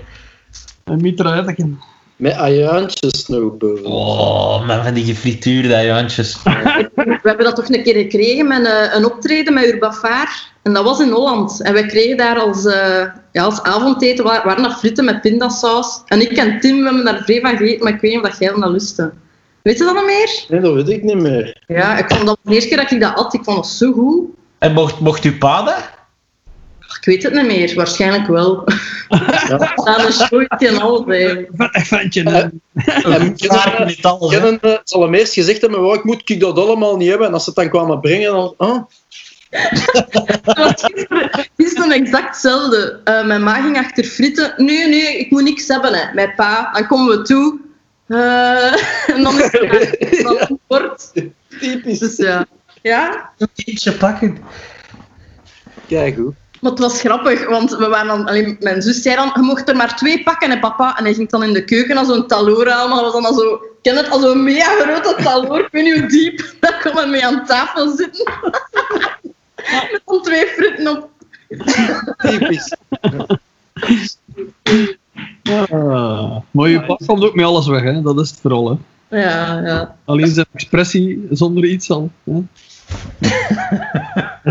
Een mitrailletje. Met ajuintjes nog boven. Oh, man, van die gefrituurde ajuintjes. We hebben dat toch een keer gekregen met een, een optreden met Urbafaar. En dat was in Holland. En we kregen daar als, eh, ja, als avondeten, wa- waren dat frieten met pindasaus. En ik en Tim we hebben daar vrij van gegeten, maar ik weet niet of dat jij dat lustte. Weet je dat nog meer? Nee, dat weet ik niet meer. Ja, ik vond dat de eerste keer dat ik dat at, ik vond dat zo goed. En mocht, mocht u pa dat? Ik weet het niet meer, waarschijnlijk wel. Ja. Staan een showtje en ventje. Eh, En Vaak niet alles, hè. Uh, zal hem eerst gezegd hebben, "Wow, ik moet ik dat allemaal niet hebben. En als ze het dan kwamen brengen, dan... Oh, Dat was gisteren, gisteren exact hetzelfde. Eh, mijn ma ging achter frieten. Nee, nee, ik moet niks hebben. Hè. Mijn pa, dan komen we toe. Eh, en dan is het dan een bord. typisch. Dus ja. Ja, Eentje pakken. Kijk goed. Maar het was grappig, want we waren dan, alleen, mijn zus zei dan, je mocht er maar twee pakken, hè, papa. En hij ging dan in de keuken als zo'n taloor halen, maar dat was dan al zo, ik ken het, als zo'n mega grote taloor, ik weet niet hoe diep, daar kon men mee aan tafel zitten. Met dan twee fritten op. Typisch. Ah, maar je pa komt ook met alles weg, hè. dat is het vooral. Hè. Ja, ja. Alleen zijn expressie zonder iets al. Hè.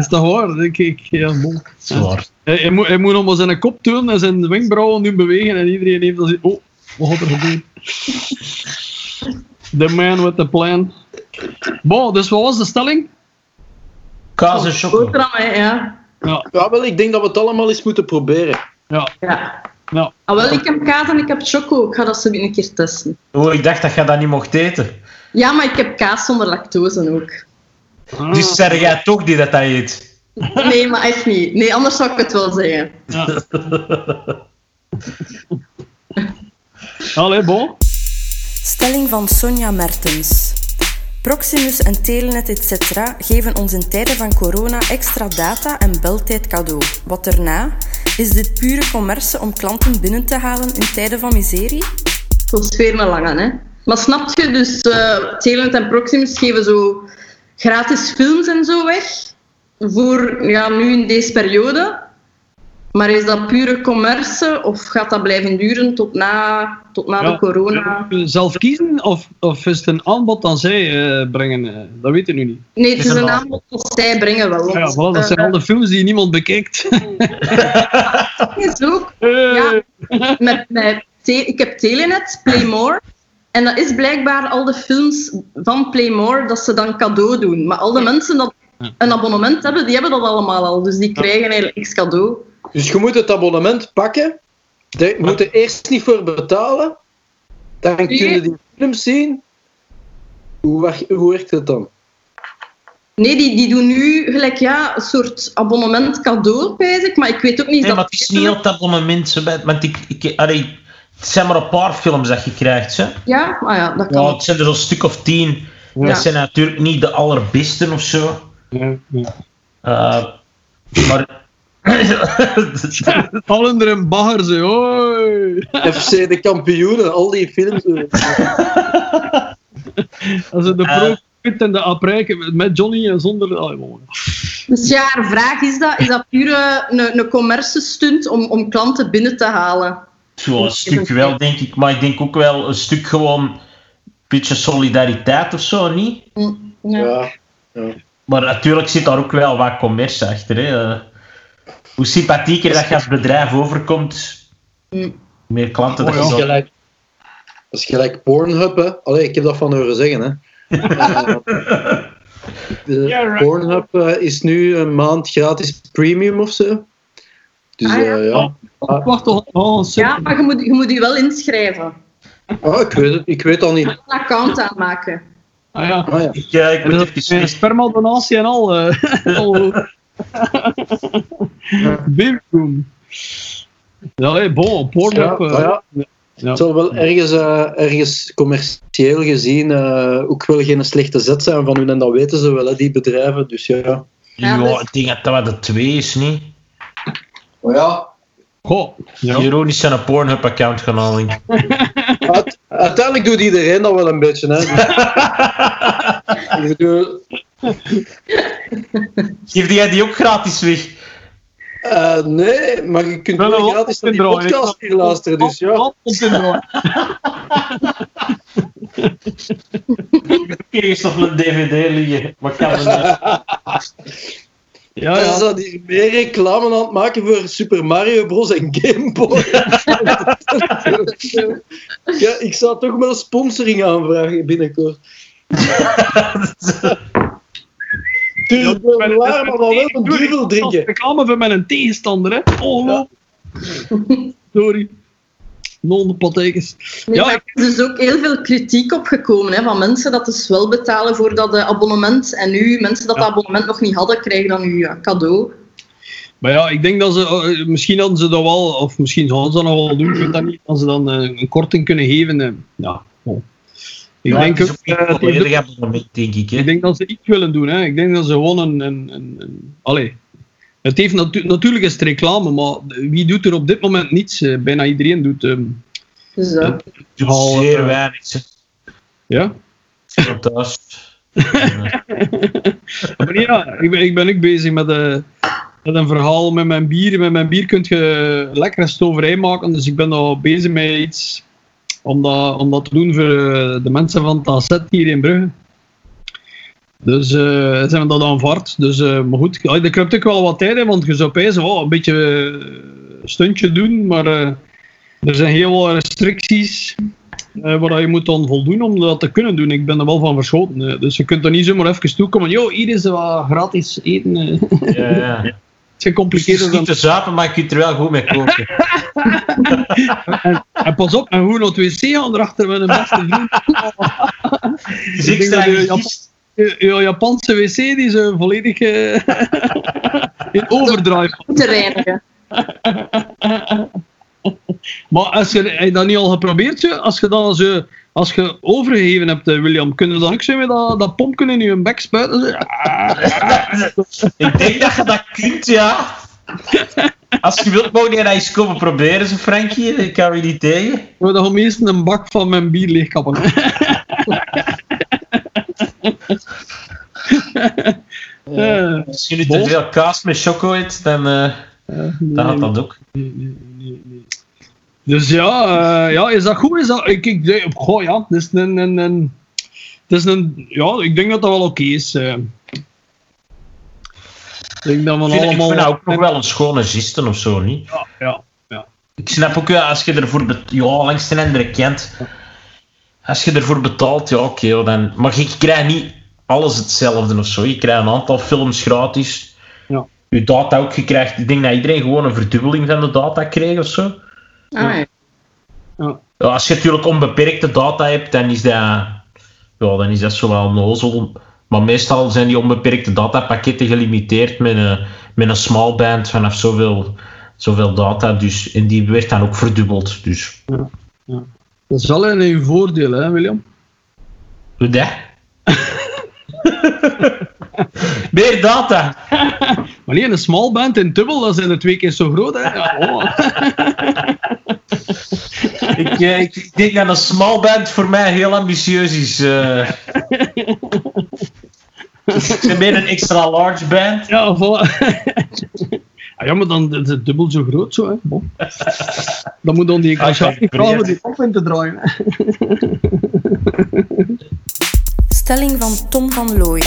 dat is toch waar? Ik, ik, ja, bon. Zwaar. Hij, hij, moet, hij moet nog maar zijn kop doen en zijn wenkbrauwen nu bewegen en iedereen heeft dan oh, wat gaat er gebeuren? The man with the plan. Bon, dus wat was de stelling? Kaas en chocolade. Boterham, hè, ja. Ja, Ja, wel, ik denk dat we het allemaal eens moeten proberen. ja, Ja. ja. Ah, wel, ik heb kaas en ik heb choco. Ik ga dat zo een keer testen. Oh, ik dacht dat je dat niet mocht eten. Ja, maar ik heb kaas zonder lactose ook. Ah, Dus zeg jij toch die dat dat eet? Nee, maar echt niet. Nee, anders zou ik het wel zeggen. ja. Allee, bon. Stelling van Sonja Mertens. Proximus en Telenet etc. geven ons in tijden van corona extra data en beltijd cadeau. Wat erna? Is dit pure commerce om klanten binnen te halen in tijden van miserie? Dat is weer een lange, hè. Maar snap je, dus eh Telenet en Proximus geven zo gratis films en zo weg. Voor ja, nu in deze periode. Maar is dat pure commerce of gaat dat blijven duren tot na, tot na Ja. de corona? Zelf kiezen of, of is het een aanbod dat zij eh, brengen? eh, dat weten we nu niet. Nee, het Is is een aanbod. dat zij brengen wel. Ja, voilà, dat zijn eh, al de films die niemand bekijkt. is ook Eh, Ja. met, met ik heb Telenet, Playmore. En dat is blijkbaar al de films van Playmore dat ze dan cadeau doen. Maar al de mensen dat een abonnement hebben, die hebben dat allemaal al. Dus die krijgen eigenlijk niks cadeau. Dus je moet het abonnement pakken. Je moet er eerst niet voor betalen. Dan kun je die films zien. Hoe, wer- hoe werkt het dan? Nee, die, die doen nu gelijk ja, een soort abonnement cadeau, ik. Maar ik weet ook niet... Nee, dat maar het is niet op dat abonnement. Want ik, ik, allee, het zijn maar een paar films dat je krijgt. Hè. Ja, maar ja, dat kan. Ja, het zijn er zo'n stuk of tien. Ja. Dat zijn natuurlijk niet de allerbeste of zo. ja, ja. Eh, maar. Allen er een bagger, ze. Hoi. FC de kampioenen, al die films. Als ze de Eh. pro Pitt en de aprijken met Johnny en zonder... Bon. Dus ja, haar vraag is dat, is dat pure een, een commerce stunt om, om klanten binnen te halen? Zo, een stuk wel, denk ik. Maar ik denk ook wel een stuk gewoon. een beetje solidariteit of zo, niet? Mm, Ja. Ja. Maar natuurlijk zit daar ook wel wat commerce achter. Hè. Eh, Hoe sympathieker dat je als bedrijf overkomt, Mm. hoe meer klanten Oh, dat Dat je gelijk, dat is gelijk Pornhub, hè. Allee, ik heb dat van horen zeggen, hè. Eh, Yeah, right. Pornhub eh, is nu een maand gratis premium of zo. Dus Ah, ja. eh, ja. Oh. Oh, super. Ja, maar je moet je, moet je wel inschrijven. Ah, ik weet het, ik weet al niet. Een account aanmaken. Ah, ja. Ah, ja. Ik, eh, ik En moet even eh, spermadonatie en al. eh al. Babyboom. Ja, hey, bon. Ja, eh, maar ja. ja. Het zal wel ergens, eh, ergens commercieel gezien eh, ook wel geen slechte zet zijn van hun en dat weten ze wel, hè, die bedrijven. Dus ja. Ja, Ja, dus- ik denk dat dat de twee is, niet? Maar ja, Goh, ja. Ironisch zijn een Pornhub-account gaan halen. Uite- uiteindelijk doet iedereen dat wel een beetje. Hè. Ik Geef jij die ook gratis weg? eh, nee, maar je kunt Wel gratis naar die podcast hier luisteren. Dus ja. In draaien? Eerst nog een DVD liggen. Wat kan nou? Ja, Ze ja. zijn hier meer reclame aan het maken voor Super Mario Bros. en Game Boy. ja, ik zou toch wel sponsoring aanvragen binnenkort. Tuurlijk, wel waar, maar dan wel een duvel drinken. Reclame voor mijn tegenstander, hè? Oh, Sorry. Non patekens. Nee, Ja, er is dus ook heel veel kritiek opgekomen hè, van mensen dat dus wel betalen voor dat eh, abonnement. En nu, mensen dat Ja. dat abonnement nog niet hadden, krijgen dan nu ja, cadeau. Maar ja, ik denk dat ze, eh, misschien hadden ze dat wel, of misschien zouden ze dat nog wel doen, ik weet dat niet, als ze dan eh, een korting kunnen geven. ja. Ik, Ja, denk ook, ik. denk dat ze iets willen doen. Hè. Ik denk dat ze gewoon een... een, een, een- allee. Het heeft natu- natuurlijk is het reclame, maar wie doet er op dit moment niets? Eh, bijna iedereen doet... ehm, Dus eh, Doet Al, zeer eh, weinig. ja. Thuis. Maar ja, ik ben, ik ben ook bezig met, eh, met een verhaal met mijn bier. Met mijn bier kun je lekkere stoverij maken. Dus ik ben al bezig met iets om dat, om dat te doen voor de mensen van het AZ hier in Brugge. Dus eh zijn we dat aanvaard. Dus, eh, maar goed, ja, dat kruipt ook wel wat tijd in, want je zou pijzen, oh, een beetje eh, stuntje doen, maar eh, er zijn heel wat restricties eh, waar je moet aan voldoen om dat te kunnen doen. Ik ben er wel van verschoten. dus je kunt er niet zomaar even toekomen. Yo, hier is wat gratis eten. het Ja, ja. is Het is gecompliceerder dan... niet te zuipen, maar je kunt er wel goed mee koken. En, en pas op, en gewoon naar het wc gaan erachter met een beste vriend. Dus Ik ik denk dat sta je Japanse wc die is eh, volledig eh, in overdrive. te reinigen. Maar als je, heb je dat niet al geprobeerd, als je dan zo, als je overgegeven hebt, eh, William, kunnen we dan ook zo met dat, dat pompje in je bek spuiten? Zo? Ik denk dat je dat kunt, ja. Als je wilt, mogen je dat eens komen proberen, zo Frankie. Ik kan je niet tegen. Ik wil dan eerst een bak van mijn bier leegkappen. hè. Eh, Als je nu te veel kaas met choco eet, dan, eh, eh, dan nee, gaat dat ook. nee, nee. Dus ja, eh, ja, is dat goed? Is dat, ik, ik, goh, ja, het is een, een, een, het is een, ja, ik denk dat dat wel oké is. eh. ik denk dat we Ik vind, ik allemaal... vind dat ook nog wel een schone gisten of zo, niet? Ja, ja, ja. Ik snap ook, ja, als je ervoor ja, langs de andere kant. Als je ervoor betaalt, ja, oké, dan... Maar je krijgt niet alles hetzelfde of zo. Je krijgt een aantal films gratis. Ja. Je data ook, je krijgt... Ik denk dat iedereen gewoon een verdubbeling van de data kreeg of zo. Ah, ja. ja. Ja, als je natuurlijk onbeperkte data hebt, dan is dat, ja, dan is dat zo wel nozel. Maar meestal zijn die onbeperkte datapakketten gelimiteerd met een, met een small band vanaf zoveel, zoveel data. Dus, en die werd dan ook verdubbeld. Dus Dat is alleen in voordeel, hè, William? hoe dat? Meer data. Maar nee, een small band in dubbel, dat zijn er twee keer zo groot, hè? Ja, oh. Ik, eh, ik, denk dat een small band voor mij heel ambitieus is. eh. Ik ben meer een extra large band. Ja, voilà. Ah, ja, maar dan is het dubbel zo groot, zo, hè. Bon. Dan moet dan die breed. die op in te draaien. hè. Stelling van Tom van Looy.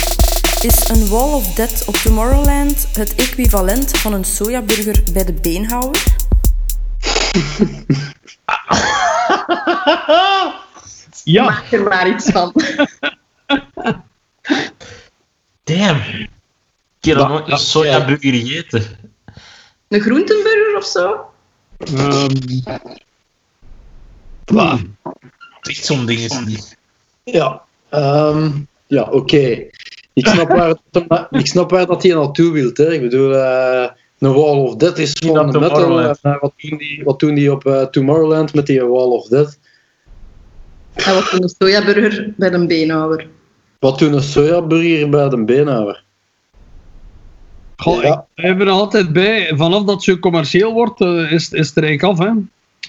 Is een Wall of Death op Tomorrowland het equivalent van een sojaburger bij de beenhouwer? Ja, Maak er maar iets van. Damn. Ik heb nog nooit een sojaburger gegeten. Een groentenburger of zo? ehm, Echt zo'n ding is niet. Ja, ehm, ja oké. Ik snap waar, ik snap waar dat hij naartoe wilt. Hè. Ik bedoel, eh, een Wall of Death is gewoon op een metal. Eh, wat, doen die, wat doen die op eh, Tomorrowland met die Wall of Death? En wat een sojaburger bij een beenhouwer. Wat doen een sojaburger bij de beenhouwer? Goh, Ja. ik blijf er altijd bij. Vanaf dat ze commercieel wordt, eh, is, is het er eigenlijk af. Hè.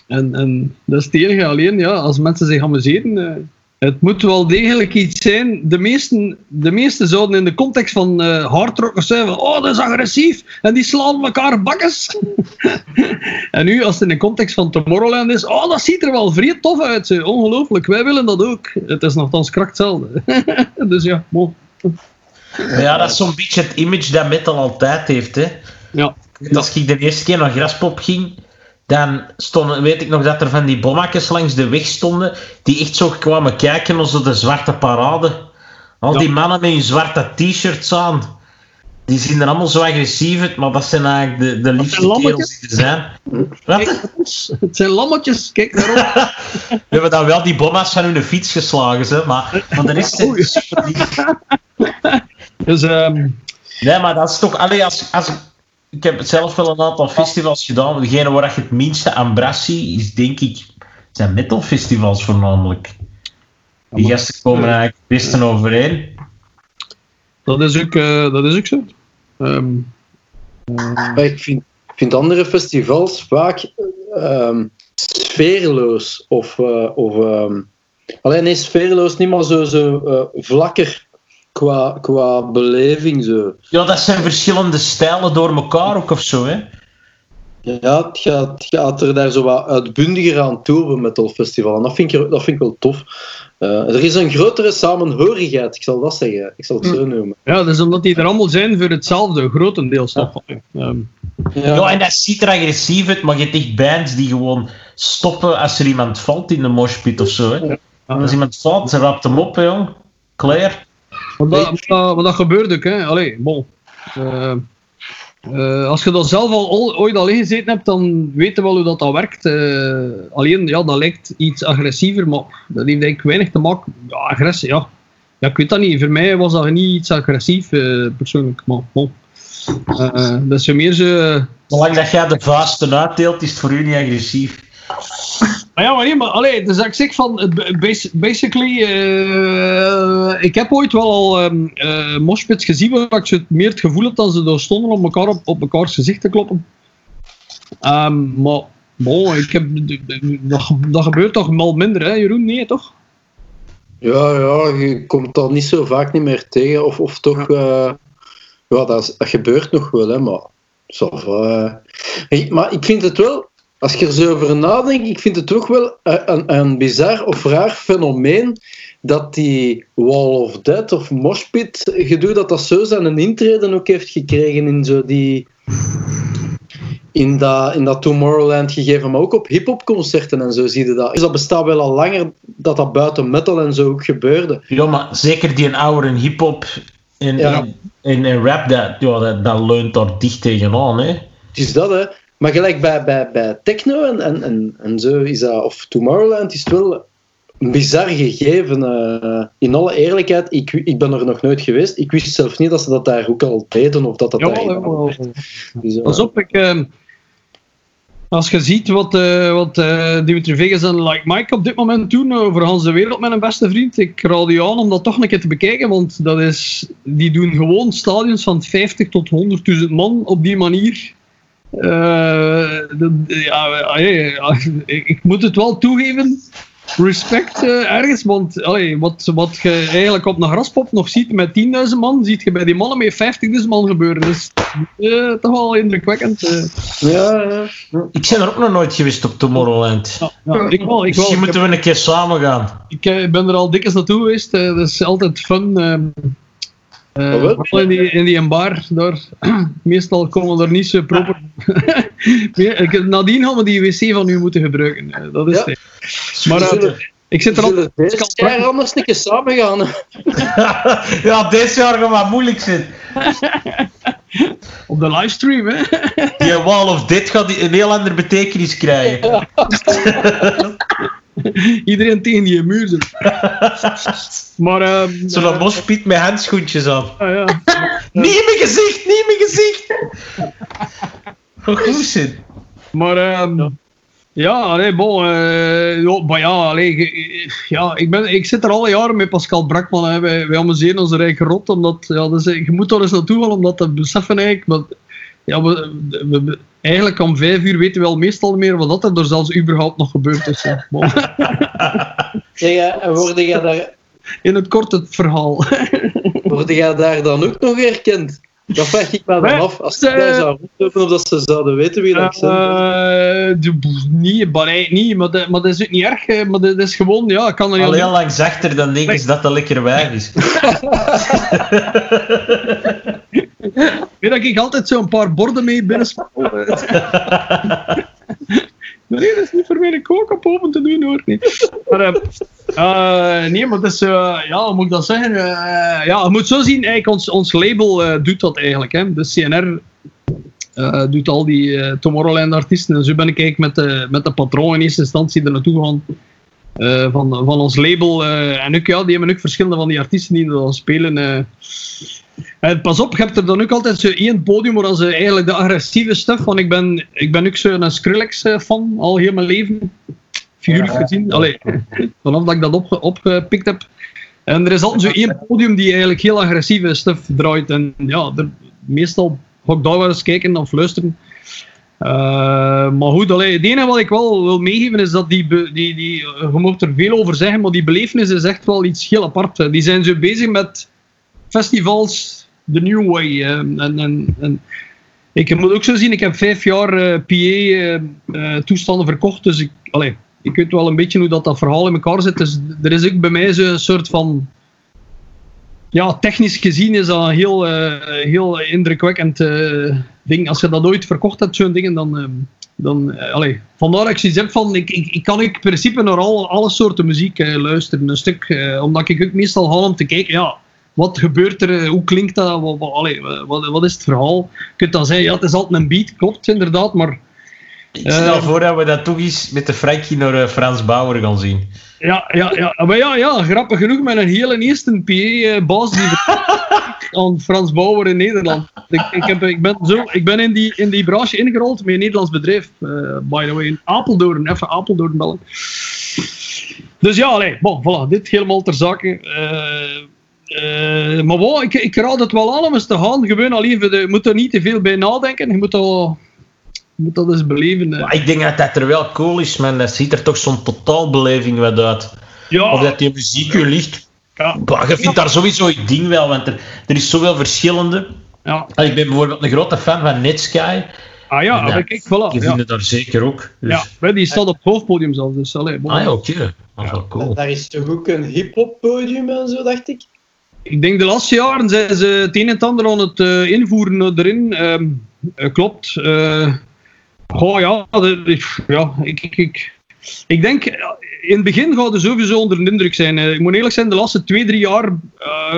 En, en dat is het enige. Alleen, ja, als mensen zich amuseren... eh, het moet wel degelijk iets zijn. De meesten, de meesten zouden in de context van eh hardrockers zijn van oh, dat is agressief. En die slaan elkaar bakkes. en nu, als het in de context van Tomorrowland is, oh, dat ziet er wel vrij tof uit. Ongelooflijk, wij willen dat ook. Het is nogthans krak hetzelfde. dus ja, bon. Maar ja, dat is zo'n beetje het image dat metal altijd heeft. Hè. Ja. Als ik de eerste keer naar Graspop ging, dan stonden, weet ik nog dat er van die bommakjes langs de weg stonden, die echt zo kwamen kijken als de zwarte parade. Al Ja. die mannen met hun zwarte t-shirts aan, die zien er allemaal zo agressief uit, maar dat zijn eigenlijk de, de liefste kerels die er zijn. Wat? Het zijn lammetjes, kijk daarop. We hebben dan wel die bomma's van hun fiets geslagen, hè, maar, maar de rest zijn Oei. super lief. Dus ehm, Nee, maar dat is toch... Allee, als, als, ik heb zelf wel een aantal festivals gedaan. Degene waar je het minste aan is denk ik... zijn metalfestivals voornamelijk. Die gasten komen eigenlijk het beste overeen. dat, is ook, eh, dat is ook zo. Ehm, Maar ik vind, vind andere festivals vaak ehm, sfeerloos. Of, eh, of ehm, alleen nee, sfeerloos niet, maar zo, zo eh, vlakker qua, qua beleving. Zo. Ja, dat zijn verschillende stijlen door elkaar ook of zo, hè. Ja, het gaat, het gaat er daar zo wat uitbundiger aan toe op een metalfestival. En dat vind ik, dat vind ik wel tof. Eh, er is een grotere samenhorigheid, ik zal dat zeggen. Ik zal het zo noemen. ja, dat is omdat die er allemaal zijn voor hetzelfde, grotendeels toch. Ehm, Ja. en dat ziet er agressief uit, maar je hebt echt bands die gewoon stoppen als er iemand valt in de moshpit of zo, hè. Als iemand valt, ze rapt hem op, hè, jong. Klaar. Maar dat, dat gebeurt ook, hè. Allee, bon. Eh, eh, als je dat zelf al ooit al ingezeten hebt, dan weet je wel hoe dat, dat werkt. Eh, alleen, ja, dat lijkt iets agressiever, maar dat heeft eigenlijk weinig te maken... Ja, agressie, ja. Ja, ik weet dat niet. Voor mij was dat niet iets agressief, eh, persoonlijk. Maar, bon. Eh, dat is meer zo... Zolang dat jij de vuisten uitdeelt, is het voor u niet agressief. Maar ja, maar nee, maar allee, dus ik zeg van, basically, eh, ik heb ooit wel al eh, moshpits gezien waar ik zo meer het gevoel had dat ze daar stonden om elkaar op, op mekaars gezicht te kloppen. Ehm, maar, bon, ik heb, dat, dat gebeurt toch wel minder, hè Jeroen? Nee, toch? Ja, ja, je komt dat niet zo vaak niet meer tegen. Of, of toch, eh, ja, dat, is- dat gebeurt nog wel, hè, maar. eh. Hey, Maar ik vind het wel, als je er zo over nadenkt, ik vind het toch wel een, een, een bizar of raar fenomeen dat die Wall of Death of Moshpit gedoe, dat dat zo zijn een intreden ook heeft gekregen in zo die... In dat, in dat Tomorrowland gegeven, maar ook op hip-hop concerten en zo zie je dat. Dus dat bestaat wel al langer dat dat buiten metal en zo ook gebeurde. Ja, maar zeker die oude hip-hop en, Ja. en, en, en rap, dat, ja, dat, dat leunt daar dicht tegenaan. Hè. Het is dat, hè. Maar gelijk bij, bij, bij techno en, en, en, en zo is dat, of Tomorrowland, is het wel een bizar gegeven. eh, in alle eerlijkheid, ik, ik ben er nog nooit geweest. Ik wist zelf niet dat ze dat daar ook al deden, of dat dat daar... Jawel, jawel. Dus, eh, Pas op, ik, ehm, als je ziet wat, eh, wat Dimitri Vegas en Like Mike op dit moment doen over Hans de Wereld met een beste vriend, ik raad je aan om dat toch een keer te bekijken, want dat is, die doen gewoon stadions van 50 tot 100.000 man op die manier. Eh, dat- ja, allee, ja, ik, moet het wel toegeven, respect eh, ergens, want allee, wat, wat je eigenlijk op een graspop nog ziet met 10.000 man, ziet je bij die mannen met 50.000 man gebeuren. Dus eh, toch wel indrukwekkend. eh. ja, ja. Ik ben er ook nog nooit geweest op Tomorrowland. Ja, ja, ik wel. Ik, wel. Misschien moeten we een keer samen gaan. ik, ben er al dikwijls naartoe geweest. eh, dat is altijd fun. Wel? vooral in die, in die bar, daar, meestal komen er niet zo proper. Nadien gaan we die wc van u moeten gebruiken. eh, dat is Ja. het. Maar eh, ik zit we er al. jaar anders een keer samen gaan. ja, deze jaar gaat wat moeilijk zijn. op de livestream. Hè. Die wall of dit gaat die een heel andere betekenis krijgen. Iedereen tegen die muur zit. Maar eh, Zo'n moshpit met handschoentjes aan. ja, ja. Niet in mijn gezicht, niet in mijn gezicht. Goed zijn. Maar ehm, Ja, allee, bon. eh, ja, maar ja, allee, ge- ja ik, ben, ik zit er al jaren met Pascal Brakman. Hè. Wij, wij amuseren ons er eigenlijk rot. Omdat, ja, dus, je moet er eens naartoe gaan om dat te beseffen eigenlijk. Maar, ja, we, we- we- eigenlijk om vijf uur weten we al meestal niet meer wat dat er zelfs überhaupt nog gebeurd is. Zeg, eh, en word jij daar, in het kort het verhaal. word jij daar dan ook nog herkend? Dat vraag ik me dan af. Als ze eh, daar zou rondlopen of dat ze zouden weten wie dat zijn. Eh, de- nee, maar, nee, niet, maar, dat, maar dat is ook niet erg. Maar dat is gewoon, ja, ik kan er Al heel heel lang zachter dan denken ze dat dat lekker wijf is. Weet dat ik altijd zo'n paar borden mee binnen Nee, dat is niet voor mij een kook op open te doen hoor. Nee, maar, eh, nee, maar dat is, eh, ja, hoe moet ik dat zeggen? Ja, je moet zo zien, eigenlijk, ons, ons label doet dat eigenlijk. Hè. De CNR doet al die Tomorrowland-artiesten. En zo ben ik eigenlijk met de, met de patroon in eerste instantie er naartoe gegaan. van, van ons label. en ook, ja, die hebben ook verschillende van die artiesten die er dan spelen. Eh. Eh, pas op, je hebt er dan ook altijd zo één podium waar ze eigenlijk de agressieve stuff, want ik ben, ik ben ook zo'n Skrillex-fan, al heel mijn leven, figuurlijk gezien. Allee, vanaf dat ik dat opge- opgepikt heb. En er is altijd zo één podium die eigenlijk heel agressieve stuff draait. En ja, er, meestal ga ik daar wel eens kijken of luisteren. Eh, maar goed, allee, het enige wat ik wel wil meegeven is dat die, die, die, je moet er veel over zeggen, maar die belevenis is echt wel iets heel apart. Die zijn zo bezig met festivals, the new way. eh, en, en, en ik moet ook zo zien, ik heb vijf jaar eh, PA-toestanden verkocht, dus ik, allee, ik weet wel een beetje hoe dat, dat verhaal in elkaar zit. Dus er is ook bij mij zo'n soort van... Ja, technisch gezien is dat een heel, eh, heel indrukwekkend eh, ding. Als je dat ooit verkocht hebt, zo'n dingen, dan... eh, dan eh, allee, vandaar dat ik zoiets heb van, ik, ik, ik kan in principe naar al, alle soorten muziek eh, luisteren. Een stuk, eh, omdat ik ook meestal ga om te kijken, ja, wat gebeurt er, eh, hoe klinkt dat, wat, wat, allee, wat, wat is het verhaal? Je kunt dan zeggen, ja, het is altijd een beat, klopt inderdaad, maar Ik stel Eh, voor dat we dat toch eens met de Frankie naar eh, Frans Bauer gaan zien. Ja, ja, ja. Maar ja, ja, grappig genoeg met een hele eerste PA-baas die aan Frans Bauer in Nederland. Ik, ik, heb, ik ben, zo, ik ben in, die, in die branche ingerold met een Nederlands bedrijf, eh, by the way, in Apeldoorn, even Apeldoorn bellen. Dus ja, allee, bon, voilà, dit helemaal ter zake. Eh, maar wow, ik, ik raad het wel aan om eens te gaan. Gewoon al even, de- je moet er niet te veel bij nadenken. Je moet dat, je moet dat eens beleven. Maar ik denk dat dat er wel cool is, man. Dat ziet er toch zo'n totaalbeleving wat uit. Ja, Of dat die muziek u ligt. ja, Bah, je vindt daar sowieso je ding wel, want er, er is zoveel verschillende. ja. Ah, Ik ben bijvoorbeeld een grote fan van Netsky. Ah ja, Ja, maar kijk, voilà. Die Ja. vinden daar zeker ook. Dus. Ja, hè, die staat op het hoofdpodium zelfs. Dus, allee, bon. Ah ja, oké. Dat is wel cool. Daar is toch ook een hip-hop podium en zo, dacht ik. Ik denk de laatste jaren zijn ze het een en het ander aan het eh, invoeren erin. Ehm, eh, klopt. Eh goh, ja, ja ik, ik, ik, denk, in het begin gaat er sowieso onder de indruk zijn. Ik moet eerlijk zijn, de laatste twee, drie jaar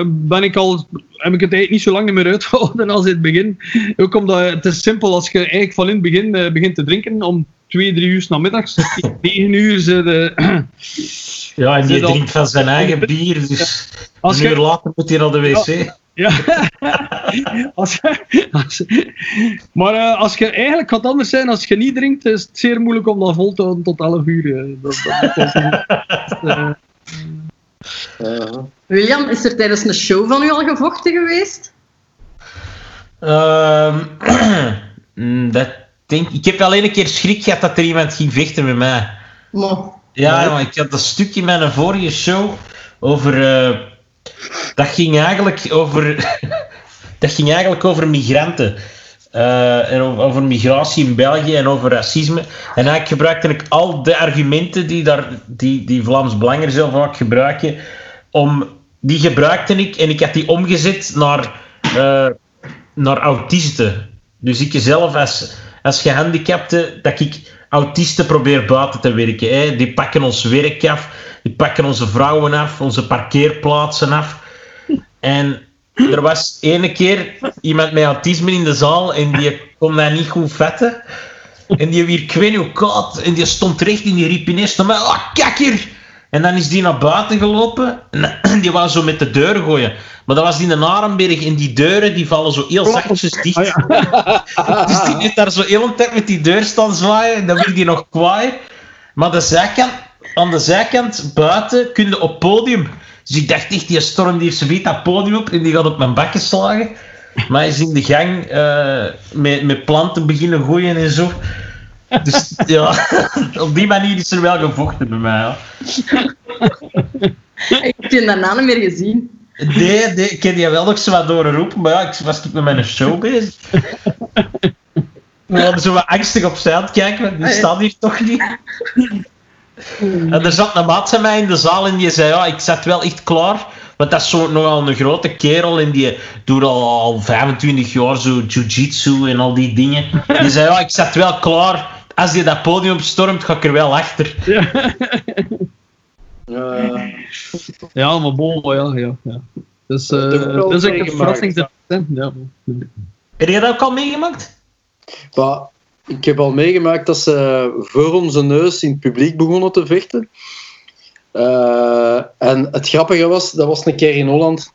ben ik al, heb ik het eigenlijk niet zo lang meer uitgehouden als in het begin. Ook omdat het is simpel, als je eigenlijk van in het begin begint te drinken, om twee, drie uur 's namiddags, negen uur, zit, eh, Ja, en die al- drinkt van zijn eigen bier, dus als een uur later moet hij naar de wc. Ja. als, als- maar eh, als je, eigenlijk gaat het anders zijn, als je niet drinkt, is het zeer moeilijk om dat vol te houden tot 11 uur. Dat, dat eh, William, is er tijdens een show van u al gevochten geweest? Ehm, dat denk, ik heb alleen een keer schrik gehad dat er iemand ging vechten met mij. Ja, maar ik had een stukje in mijn vorige show over. eh, dat ging eigenlijk over. dat ging eigenlijk over migranten. Eh, en over, over migratie in België en over racisme. En eigenlijk gebruikte ik al de argumenten die, daar, die, die Vlaams Belangers heel vaak gebruiken. Om, die gebruikte ik en ik had die omgezet naar, eh, naar autisten. Dus ik zelf als, als gehandicapte, dat ik autisten probeer buiten te werken. Hè. Die pakken ons werk af, die pakken onze vrouwen af, onze parkeerplaatsen af. En er was ene keer iemand met autisme in de zaal en die kon dat niet goed vetten. En die weer kween hoe koud en die stond recht en die riep ineens naar mij, ah, kijk! En dan is die naar buiten gelopen. En die wou zo met de deur gooien. Maar dat was die in Arenberg. En die deuren die vallen zo heel zachtjes dicht. dus die heeft daar zo heel een tijd met die deur staan zwaaien. En dan werd die nog kwaai. Maar de zijkant, aan de zijkant buiten kun je op podium. Dus ik dacht echt, die storm die heeft zo dat podium op. En die gaat op mijn bakken slagen. Maar hij is in de gang eh, met, met planten beginnen gooien en zo. Dus ja, op die manier is er wel gevochten bij mij. Ja. Ik heb je daarna niet meer gezien. Nee, nee, ik heb die wel nog zo wat doorroepen, maar ja, ik was met mijn show bezig. We hadden zo wat angstig opzij aan het kijken, want die staat hier toch niet. En er zat een maat van mij in de zaal en die zei, ja, ik zat wel echt klaar. Want dat is zo nogal een grote kerel en die doet al, al 25 jaar zo jiu-jitsu en al die dingen. Die zei, ja, ik zat wel klaar. Als je dat podium stormt, ga ik er wel achter. Eh, Ja, maar bon, ja, ja. ja. Dus, eh Dat is echt een verrassing. Ja. Heb je dat ook al meegemaakt? ik heb al meegemaakt dat ze voor onze neus in het publiek begonnen te vechten. Eh, en het grappige was, dat was een keer in Holland.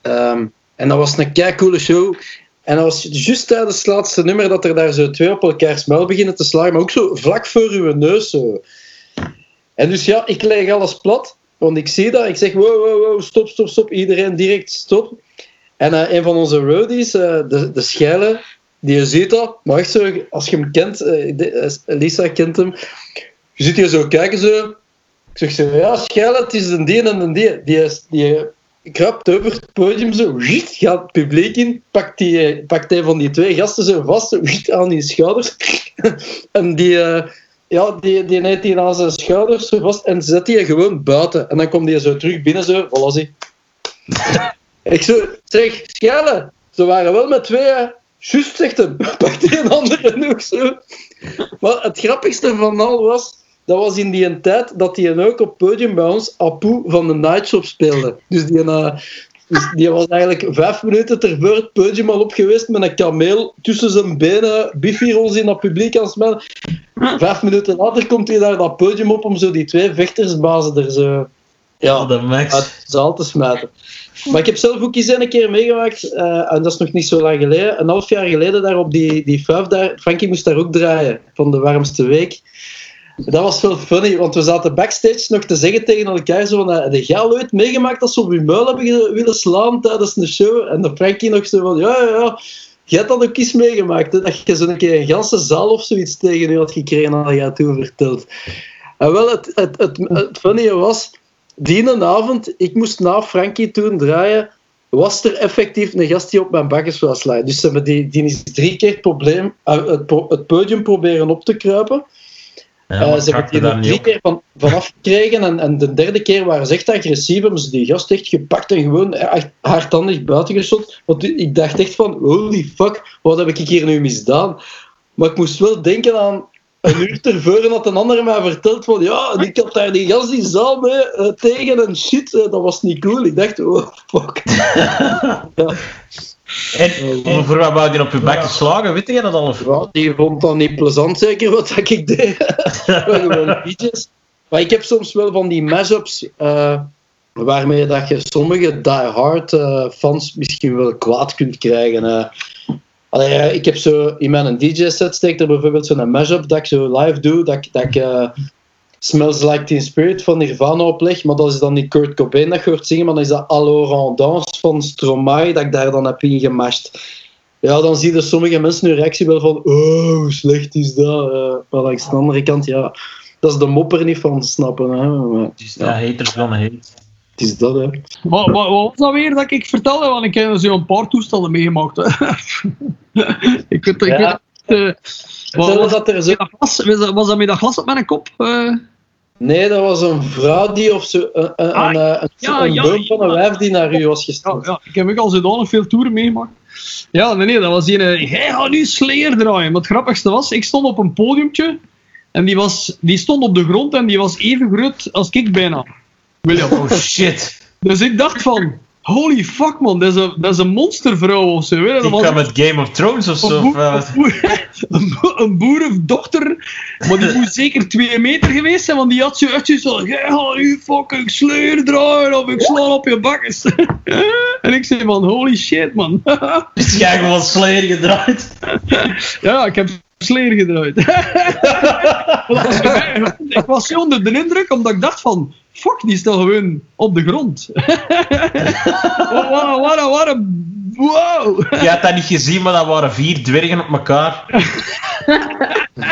Ehm, en dat was een kei coole show. En dat was juist tijdens het laatste nummer dat er daar zo twee op elkaar muil beginnen te slagen. Maar ook zo vlak voor uw neus. En dus ja, ik leg alles plat. Want ik zie dat. Ik zeg, wow, wow, wow, stop, stop, stop. Iedereen direct stop. En eh, een van onze roadies, eh, de, de Scheile, die ziet dat. Maar echt zo, als je hem kent, eh, Lisa kent hem. Je ziet hier zo kijken zo. Ik zeg ja, Scheile, het is een die en een die. Die, die krapt over het podium zo, gaat het publiek in, pakt, die, eh, pakt een van die twee gasten zo vast, aan die schouders. en die, eh, ja, die, die neemt die aan zijn schouders zo vast en zet die gewoon buiten. En dan komt die zo terug binnen, zo, voilà, zie. Ik zo, zeg, Schelle, ze waren wel met twee. Juist, zegt hem. Pakt die een andere ook zo. Maar het grappigste van al was, dat was in die tijd dat hij ook op podium bij ons Apu van de Nightshop speelde. Dus die, eh, dus die was eigenlijk vijf minuten tervoor het podium al op geweest met een kameel tussen zijn benen, Biffy ons in dat publiek aan smellen. Vijf minuten later komt hij daar dat podium op om zo die twee vechtersbazen er zo Ja, de max. uit de zaal te smijten. Maar ik heb zelf ook eens een keer meegemaakt, eh, en dat is nog niet zo lang geleden, een half jaar geleden daar op die, die fuif daar, Frankie moest daar ook draaien, van de warmste week. Dat was wel funny, want we zaten backstage nog te zeggen tegen elkaar zo van, eh, heb jij ooit meegemaakt dat ze op je muil hebben willen slaan tijdens een show? En de Frankie nog zo van, ja, ja, ja. Jij hebt dat ook eens meegemaakt, hè? dat je zo'n keer een ganse zaal of zoiets tegen je had gekregen, had jij toen verteld. En wel, het, het, het, het funny was, die avond, ik moest na Frankie toen draaien, was er effectief een gast die op mijn bakkes wou slaan. Dus die, die is drie keer het, probleem, eh, het podium proberen op te kruipen. Ja, Eh, ze hebben die er drie keer van, vanaf gekregen en, en de derde keer waren ze echt agressief. Hebben ze die gast echt gepakt en gewoon echt hardhandig buiten geschot. Want ik dacht echt van, holy fuck, wat heb ik hier nu misdaan? Maar ik moest wel denken aan een uur tevoren had een ander mij verteld van ja, ik had daar die gast die zaal mee eh, tegen en shit, eh, dat was niet cool. Ik dacht, oh fuck. ja, En voor wat wou je op je bek geslagen? Weet je dat al? Of? ja, die vond dat niet plezant zeker wat dat ik deed. Maar gewoon DJ's. Maar ik heb soms wel van die mashups eh waarmee dat je sommige die-hard eh, fans misschien wel kwaad kunt krijgen. eh. Allee, ja, ik heb zo in mijn DJ-set steekt er bijvoorbeeld zo'n mashup dat ik zo live doe, dat, dat ik eh, Smells Like Teen Spirit van Nirvana opleg, maar dat is dan niet Kurt Cobain dat je hoort zingen, maar dan is dat Alors Dance van Stromae dat ik daar dan heb ingemashed. Ja, dan zie je sommige mensen hun reactie wel van oh, hoe slecht is dat? Eh, maar langs de andere kant, ja, dat is de mopper niet van snappen. Hè. Maar, Dus ja, haters gonna hate. het is dat, hè. Wat, wat, wat was dat weer dat ik vertelde? Want ik heb zo een paar toestanden meegemaakt. hè. ik weet, ik Ja. weet eh, was, dat er zo... met dat glas, was, dat, was dat met dat glas op mijn kop? Eh, Nee, dat was een vrouw die of zo, een, een, Ah, een, een, ja, een ja, boom van een wijf die naar u was ja, gestuurd. ja, ik heb ook al zodanig veel toeren meegemaakt. Ja, nee, nee, dat was die. eh, Jij gaat nu Slayer draaien. Maar het grappigste was, ik stond op een podiumtje. En die, was, die stond op de grond en die was even groot als ik bijna. William. Oh shit. Dus ik dacht van, holy fuck man, dat is een, dat is een monstervrouw of zo. Weet je? Dat Die was kwam met Game of Thrones of zo. een, of boer, wel? een, boer, een boer- een boerendochter, maar die moet zeker twee meter geweest zijn, want die had zo echt van, jij gaat je fucking sleur draaien of ik sla op je bakkes. en ik zei van, holy shit man. Is jij gewoon sleer gedraaid? ja, ik heb sleer gedraaid. Ik was zo onder de indruk, omdat ik dacht van, fuck, die staat gewoon op de grond. wat, wat, wat, een... Wow! Je had dat niet gezien, maar dat waren vier dwergen op elkaar.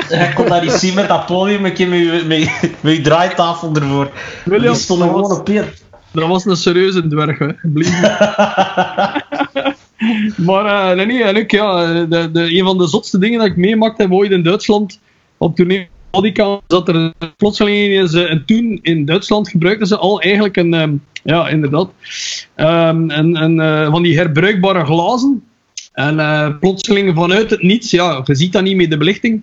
Je kon dat niet zien met dat podium, met je, met, je- met, je- met je draaitafel ervoor. William, Die stonden gewoon op je. Dat was een serieuze dwerg, hè. Maar eh, nee, en ik, ja, de, de, een van de zotste dingen dat ik meemaakte heb ooit in Duitsland, op tournee Bodycount, zat er plotseling eh, en toen in Duitsland gebruikten ze al eigenlijk een, ehm, ja, inderdaad, ehm, een, eh, van die herbruikbare glazen. En eh, plotseling vanuit het niets, ja, je ziet dat niet met de belichting,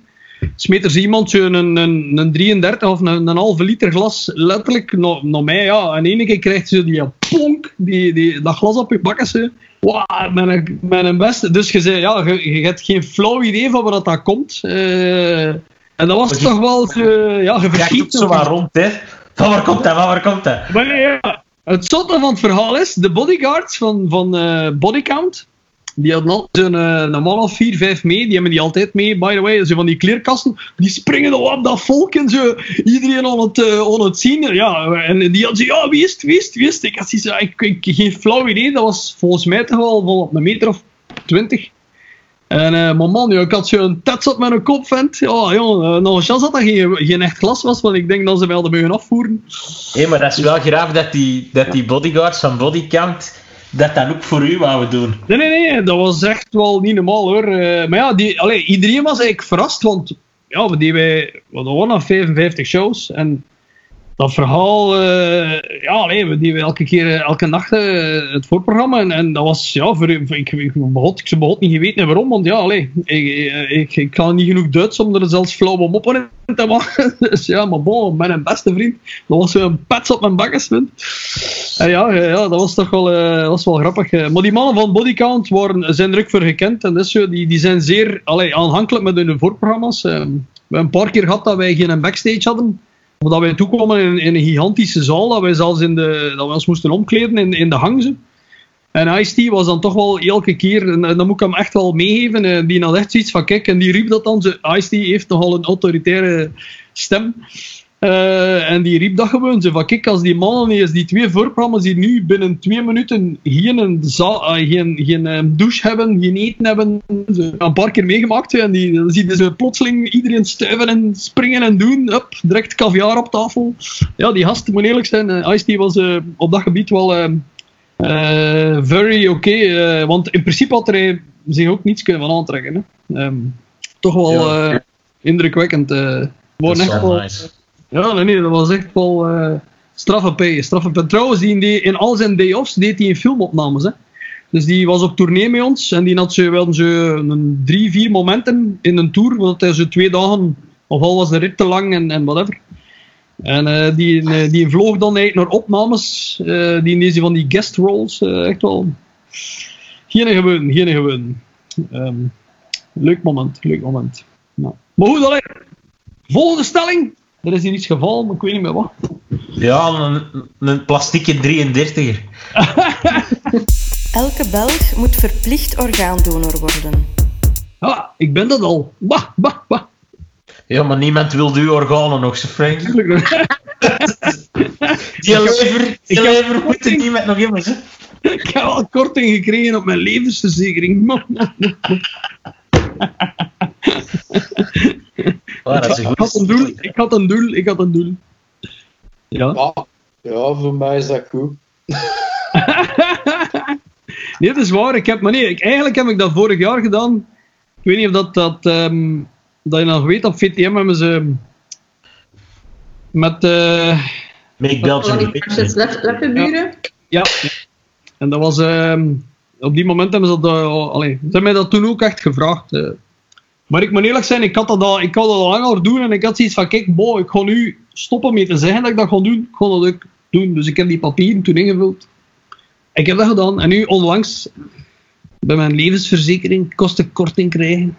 smeet er iemand een, een, een 33 of een, een halve liter glas letterlijk naar, mij. Ja. En één keer krijgt ze die ponk, die, die, dat glas op je bakken. Een, met een beste. Dus je zei, ja, je, je hebt geen flauw idee van waar dat, komt. Eh, en dat was Maar je- toch wel, zo, ja, je ook zo wat rond, hè. Van waar komt dat, van waar komt dat? maar ja. Het zotte van het verhaal is, de bodyguards van, van eh, Bodycount, die hadden altijd zo'n eh, een man of vier, vijf mee, die hebben die altijd mee, by the way, zo van die kleerkasten, die springen al op dat volk en zo, iedereen aan het, aan het zien, ja, en die hadden zo, ja, wie is het, wie is het, wie is het? Ik had geen flauw idee, dat was volgens mij toch wel van een meter of twintig. En eh maar man, ja, ik had zo'n tats op mijn kop, vent. Ja, jongen, nog een chance dat dat geen, geen echt glas was, want ik denk dat ze mij hadden mogen afvoeren. Hé, maar dat is wel graaf dat die, dat die bodyguards van Bodycount dat dan ook voor u wouden doen. Nee, nee, nee, dat was echt wel niet normaal hoor. Eh, maar ja, die, allee, iedereen was eigenlijk verrast, want ja, wij, we hadden nog 55 shows en dat verhaal, eh, ja, allee, we deden elke keer, eh, elke nacht eh, het voorprogramma en, en dat was, ja, voor, voor- ik, ik, begot, ik niet geweten waarom, want ja, allee, ik, ik, ik kan niet genoeg Duits om er zelfs flauw op in te maken. Dus ja, maar bon, mijn beste vriend, dat was zo'n pets op mijn bakkes. En ja, ja, dat was toch wel, dat was wel grappig. Maar die mannen van Bodycount waren, zijn ook voor gekend. En zo, die, die zijn zeer allee, aanhankelijk met hun voorprogramma's. We hebben een paar keer gehad dat wij geen backstage hadden. Of dat wij toekwamen in, een gigantische zaal. Dat wij zelfs in de, dat we ons moesten omkleden in, in de hangzen. En Ice-T was dan toch wel elke keer, en, dan moet ik hem echt wel meegeven, eh, die had echt zoiets van, kijk, en die riep dat dan, Ice-T heeft nogal een autoritaire stem. Eh, en die riep dat gewoon zo van, kijk, als die mannen eens die twee voorprogramma's die nu binnen twee minuten geen, een za- eh, geen, geen eh, douche hebben, geen eten hebben, een paar keer meegemaakt, en die, dan zie je ze plotseling iedereen stuiven en springen en doen, up, direct caviar op tafel. Ja, die gast, moet eerlijk zijn, eh, Ice-T was op dat gebied wel... very oké, want in principe had hij zich ook niets kunnen van aantrekken. Hè. Ehm, toch wel Ja. indrukwekkend. is echt wel, nice. Ja, nee, nee, dat was echt wel eh straffe P. Straffe. Trouwens, die, die, in al zijn day-offs deed hij in filmopnames. Hè. Dus die was op tournee met ons en die had zo wel zo een drie, vier momenten in een tour, want hij zo twee dagen, of al was de rit te lang en, en whatever. En eh, die, eh, die vloog dan eigenlijk naar opnames, die in deze van die guest roles, echt wel. Geen gewoon, geen gewoon. Ehm, leuk moment, leuk moment. Ja. Maar goed, allee. volgende stelling. Er is hier iets gevallen, maar ik weet niet meer wat. Ja, een, een plastieke 33er. Elke Belg moet verplicht orgaandonor worden. Ja, ik ben dat al. Bah, bah, bah. Ja, maar niemand wil uw organen nog, zo Frank. Die lever, die ik heb- lever moet er niemand nog hè. Ik heb al korting gekregen op mijn levensverzekering. Dat is een Ik had een doel, ik had een doel, ik had een doel. Ja. Ja, ja, voor mij is dat goed. Nee, dat is waar. Ik heb, maar nee, ik, eigenlijk heb ik dat vorig jaar gedaan. Ik weet niet of dat, dat, ehm, dat je nog weet, op VTM hebben ze met... eh, Make Belgium lef- leftenburen. ja, en dat was... ehm, op die moment hebben ze dat... Uh, allee, ze hebben mij dat toen ook echt gevraagd. eh. Maar ik moet eerlijk zijn, ik had dat al, ik had dat al langer doen en ik had zoiets van, kijk, bo, ik ga nu stoppen met te zeggen dat ik dat ga doen. Ik ga dat ook doen. Dus ik heb die papieren toen ingevuld. ik heb dat gedaan. En nu onlangs bij mijn levensverzekering kostenkorting krijgen.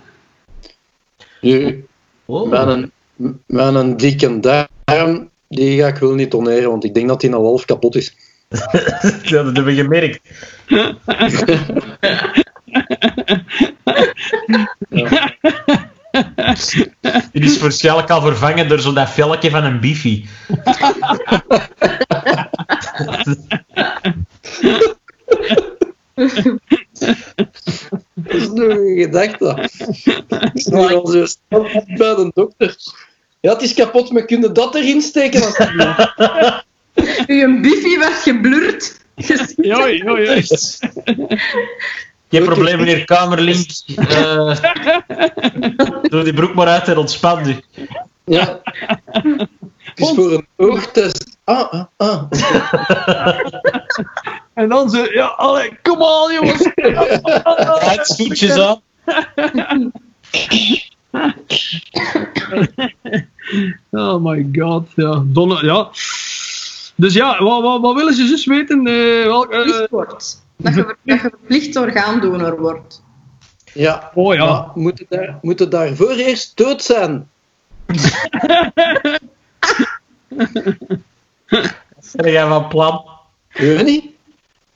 Nu, Oh. met een, met een dikke darm, die ga ik wel niet toneren, want ik denk dat die al half kapot is. Ja, dat heb ik gemerkt. Die is waarschijnlijk al vervangen door zo dat velletje van een biffy. Dat is nog een gedachte. Bij de dokter. Ja, het is kapot, maar kun je dat erin steken? alsjeblieft? Uw biffy werd geblurred. Ja, ja, juist. Geen probleem, meneer Kamerlink. Eh, doe die broek maar uit en ontspan u. Ja. Het is voor een oogtest. Ah, ah, ah. En dan zo, ja, allee, kom on jongens. Draait stoetjes aan. Oh my god, ja. Donne, ja. Dus ja, wat, wat, wat willen ze dus weten? Eh, welk, wordt. Dat je, dat je verplicht orgaandonor wordt. Ja. oh ja. Maar moet het, daar, moet het daarvoor eerst dood zijn? Ben jij van plan? Ik weet niet.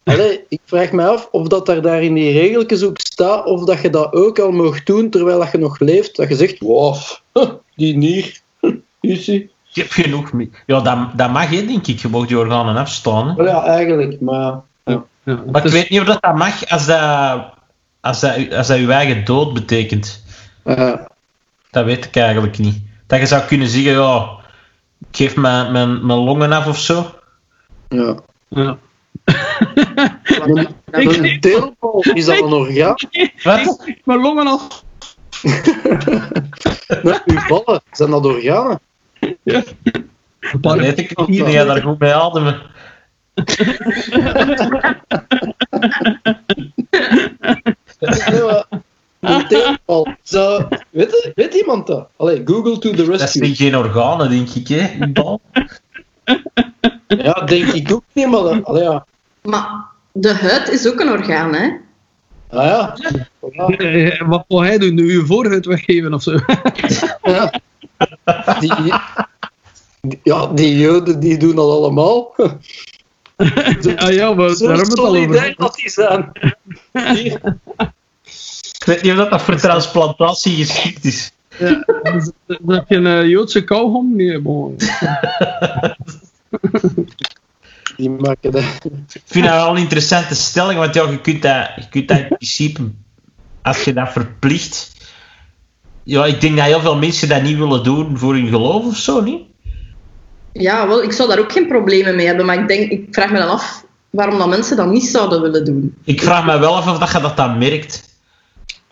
Allee, ik vraag me af of dat daar, daar in die regeltjes ook staat, of dat je dat ook al mag doen terwijl dat je nog leeft. Dat je zegt, wow, die nier, is die? Je hebt genoeg mee. Ja, dat, dat mag je, denk ik. Je mag die organen afstaan. Hè. Ja, eigenlijk, maar... Ja. ja Maar ik weet niet of dat, dat mag als dat, als, dat, als dat je eigen dood betekent. Eh, Dat weet ik eigenlijk niet. Dat je zou kunnen zeggen, ja, ik geef mijn, mijn, mijn longen af of zo. ja. ja. Een, deelbal, is dat een orgaan? Wat? Mijn longen af. Nee, uw ballen, zijn dat organen? Dat weet ik niet. Die gaat daar goed mee ademen. Ja, Een deelbal. Zo, weet, je- weet iemand dat? Allee, Google to the Dat rescue. zijn geen organen, denk ik, hè? een bal. Ja, denk ik ook niet, maar... dat- Allee, ja. Maar de huid is ook een orgaan, hè? Ah ja. Ja. Eh, Wat wil hij doen? Nu je voorhuid weggeven of zo? Ja. Die, die- ja, die joden die doen dat allemaal. Ah ja, maar Zo daar hebben we het al solidair over. dat die zijn. Hier. Ik weet niet of dat, dat voor transplantatie geschikt is. Ja, dus, heb je een eh, Joodse kauwgom? Nee, bon. Die maken dat. Ik vind dat wel een interessante stelling, want ja, je kunt dat, je kunt dat in principe, als je dat verplicht... Ja, ik denk dat heel veel mensen dat niet willen doen voor hun geloof of zo, niet? Ja, wel, ik zou daar ook geen problemen mee hebben, maar ik, denk, ik vraag me dan af waarom dat mensen dat niet zouden willen doen. Ik vraag me wel af of dat je dat dan merkt.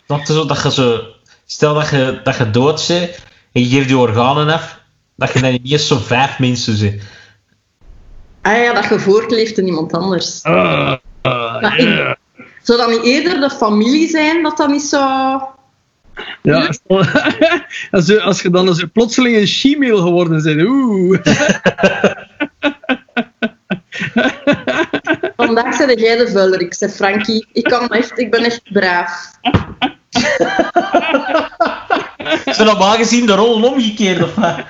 Dat, is zo, dat je zo... Stel dat je, dat je dood bent en je geeft je organen af, dat je dan niet eens zo vijf mensen bent. Ah ja, dat je voortleeft in iemand anders. Maar ik- Zou dat niet eerder de familie zijn dat dat niet zou... ja, als, je, als je dan als je plotseling een she-mail geworden bent, oeh. Vandaag zei jij de vuiler. Ik zei, Frankie, ik, kan echt, ik ben echt braaf. Is er normaal gezien de rollen omgekeerd of wat?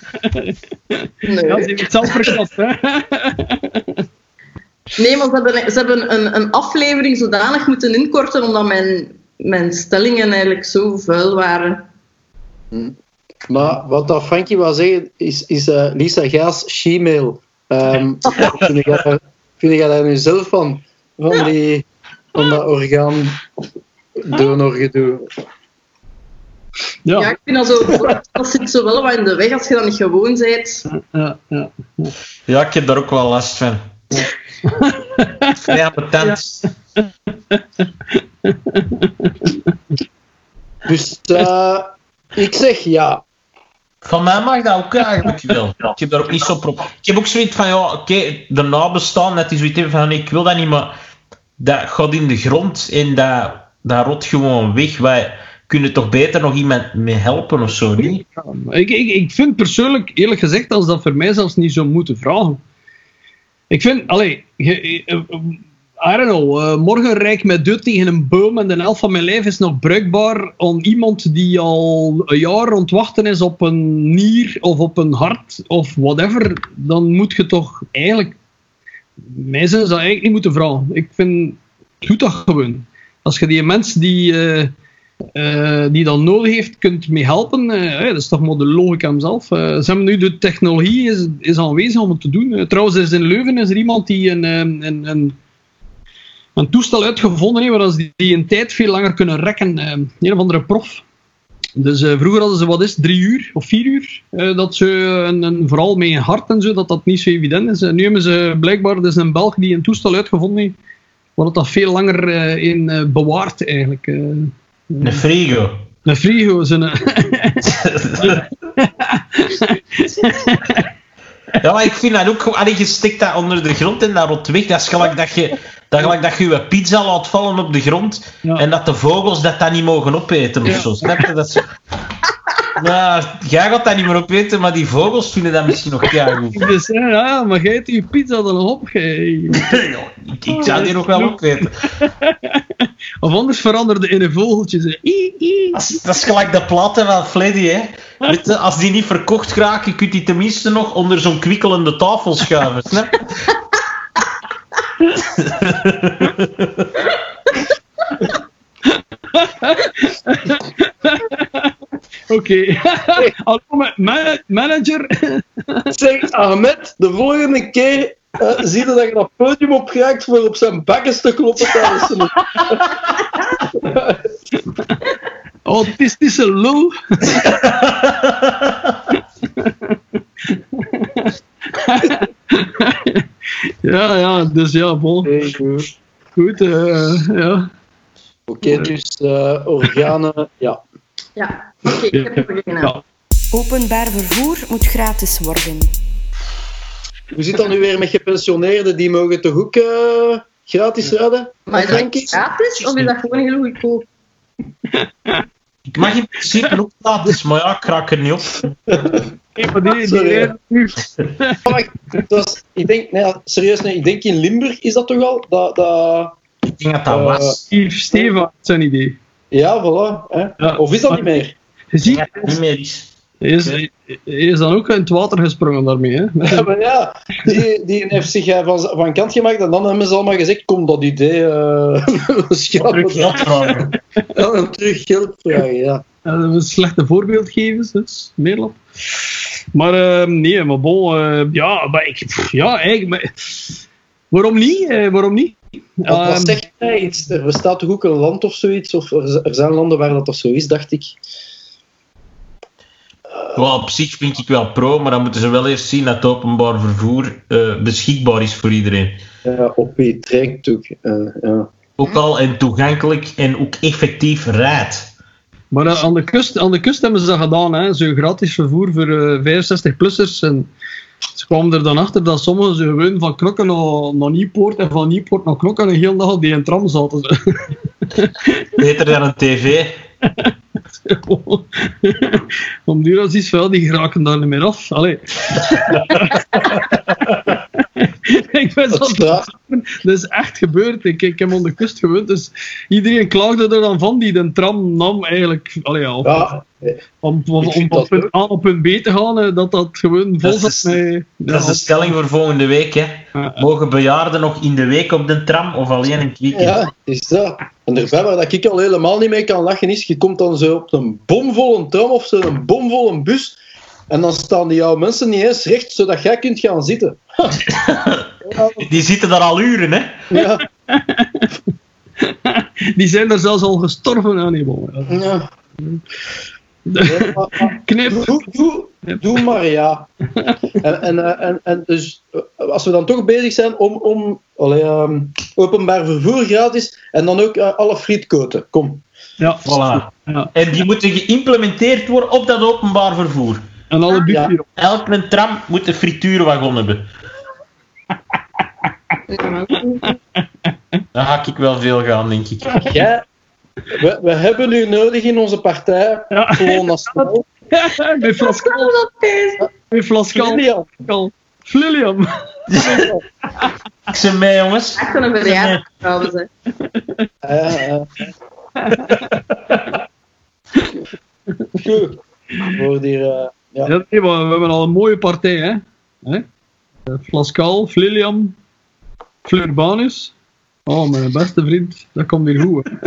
Nee, Ja, ze heeft het zelf verklapt, hè. nee maar ze hebben, ze hebben een, een aflevering zodanig moeten inkorten omdat mijn, mijn stellingen eigenlijk zo vuil waren. Maar wat dat Frankie wou zeggen, is, is eh, Lisa Gaas she-mail. Ehm, vind, jij daar, nu zelf van? Van, die, van dat orgaan donorgedoe. Ja, Ja, ik vind dat zo... Dat zit zo wel wat in de weg als je dat niet gewoon bent. ja, ja. Ja, ik heb daar ook wel last van. Ja, patent. Dus eh, ik zeg ja. Van mij mag dat ook eigenlijk wel. Ik heb daar ook niet zo pro. Ik heb ook zoiets van, ja, oké, de nabestaan, dat die zoiets van, nee, ik wil dat niet, maar dat gaat in de grond en dat, dat rot gewoon weg. Wij kunnen toch beter nog iemand mee helpen of zo, niet? Ik, ik, ik vind persoonlijk, eerlijk gezegd, als dat voor mij zelfs niet zou moeten vragen. Ik vind, allee, je- I don't know. eh, morgen rijd ik met dood tegen een boom en de helft van mijn lijf is nog bruikbaar aan iemand die al een jaar aan het wachten is op een nier of op een hart of whatever. Dan moet je toch eigenlijk... Ze dat eigenlijk niet moeten vragen. Ik vind... Doe dat gewoon. Als je die mens die... eh, eh, die dat nodig heeft, kunt mee helpen. dat is toch maar de logica zelf. Ze hebben nu de technologie is, is aanwezig om het te doen. Trouwens, is in Leuven is er iemand die een, een, een, toestel uitgevonden heeft waar ze die een tijd veel langer kunnen rekken. eh, een of andere prof. Dus eh, vroeger hadden ze, wat is drie uur of vier uur, eh, dat ze, een, een, vooral met een hart en zo, dat dat niet zo evident is. Eh, nu hebben ze blijkbaar, is een Belg die een toestel uitgevonden heeft, waar dat, dat veel langer in bewaart eigenlijk. Een frigo. Een frigo, zo'n... Ja, maar ik vind dat ook. Allee, je stikt dat onder de grond en dat rot weg. Dat is gelijk dat je, dat, gelijk dat je je pizza laat vallen op de grond Ja. en dat de vogels dat dan niet mogen opeten of zo. Snap je? Dat. Nou, jij gaat dat niet meer opeten, maar die vogels vinden dat misschien nog goed. Dus ja, ja, maar jij je pizza dan op. ik, ik zou die nog wel opeten. Of anders veranderde in een vogeltje. Dat is, dat is gelijk de platen van Fleddy, hè. Als die niet verkocht geraken, kun je die tenminste nog onder zo'n kwikkelende tafel schuiven. Snap? Oké. Hallo, ma- ma- manager. Zeg, Ahmed, de volgende keer eh, zie je dat je dat podium opgeraakt voor op zijn bakkes te kloppen tijdens zijn... Autistische lul. ja, ja, dus ja. Hey, goed. Goed, eh, ja. Oké, dus eh, organen, ja. Ja, oké, ik heb beginnen. Ja. Openbaar vervoer moet gratis worden. Hoe zit dat nu weer met gepensioneerden? Die mogen toch ook eh, gratis rijden? Maar is dat gratis of is dat gewoon heel goedkoop? Ik mag in principe ook gratis, maar ja, ik raak er niet op. Sorry. ik, ik denk, nee, serieus, nee, ik denk in Limburg is dat toch al? Dat, dat, Ik denk dat dat Eh, was. Yves Steva, zijn idee. ja, voilà. Hè. Ja. Of is dat niet meer? Je dat niet meer is. Hij is, hij is dan ook in het water gesprongen daarmee. Hè? Ja, maar ja, die, die heeft zich eh, van, van kant gemaakt en dan hebben ze allemaal gezegd, kom dat idee eh schrappen. Terug geld vragen. Ja, terug geld vragen, ja. Ja, dat is slechte voorbeeldgevers, dus Nederland. Maar eh, nee, maar bon, eh, ja, maar ik, pff, ja, eigenlijk, maar, waarom niet? Eh, waarom niet? Wat, wat Ehm, zegt hij iets? Er bestaat toch ook een land of zoiets? Of er, er zijn landen waar dat, dat zo is, dacht ik. Op zich vind ik wel pro, maar dan moeten ze wel eerst zien dat het openbaar vervoer eh, beschikbaar is voor iedereen. Ja, op wie het trekt ook. eh, ja. Ook al en toegankelijk en ook effectief rijdt. Maar eh, aan, de kust, aan de kust hebben ze dat gedaan, hè? zo gratis vervoer voor eh 65-plussers. En ze kwamen er dan achter dat sommigen ze gewoon van Knokken naar, naar Nieuwpoort en van Nieuwpoort naar Knokken een hele dag op die tram zaten. Beter dan een tv. Als iets van, die geraken daar niet meer af. Allee. ik ben Dat zo. Dat is echt gebeurd. Ik, ik heb kust gewoond, dus iedereen klaagde er dan van die de tram nam eigenlijk. Allee, ja, of- Ja, om, om, dat punt. A op punt B te gaan, eh, dat dat gewoon vol Dat zat is-. Dat is de stelling voor volgende week. Hè. Mogen bejaarden nog in de week op de tram of alleen in het weekend? ja, is dat. En waar dat ik al helemaal niet mee kan lachen is, je komt dan zo op een bomvolle tram of zo een bomvolle bus en dan staan die jouw mensen niet eens recht, zodat jij kunt gaan zitten. Die zitten daar al uren, hè? Ja, Die zijn er zelfs al gestorven. Ja, nee, bon, ja. maar- Knip. Doe, doe, doe maar ja. En, en, eh, en, en dus, eh, als we dan toch bezig zijn om, om allee, ehm, openbaar vervoer gratis en dan ook eh, alle frietkoten. Kom. Ja, Voilà. Ja. En die moeten geïmplementeerd worden op dat openbaar vervoer. En alle Ja. Elke tram moet een frituurwagon hebben. Daar ga ik wel veel gaan, denk ik. Jij, we, we hebben u nodig in onze partij. Ja. Gewoon nationaal. Met Flascal. Met Flascal. Flilliam. Ik ben mee, jongens. Echt een verjaardag trouwens. hè. Ja, ja. Goed. Voor die, eh, ja. Ja, nee, maar we hebben al een mooie partij, hè? hè? Eh, Flascal, Fliliam, Fleurbanus. Oh, mijn beste vriend, dat komt weer goed.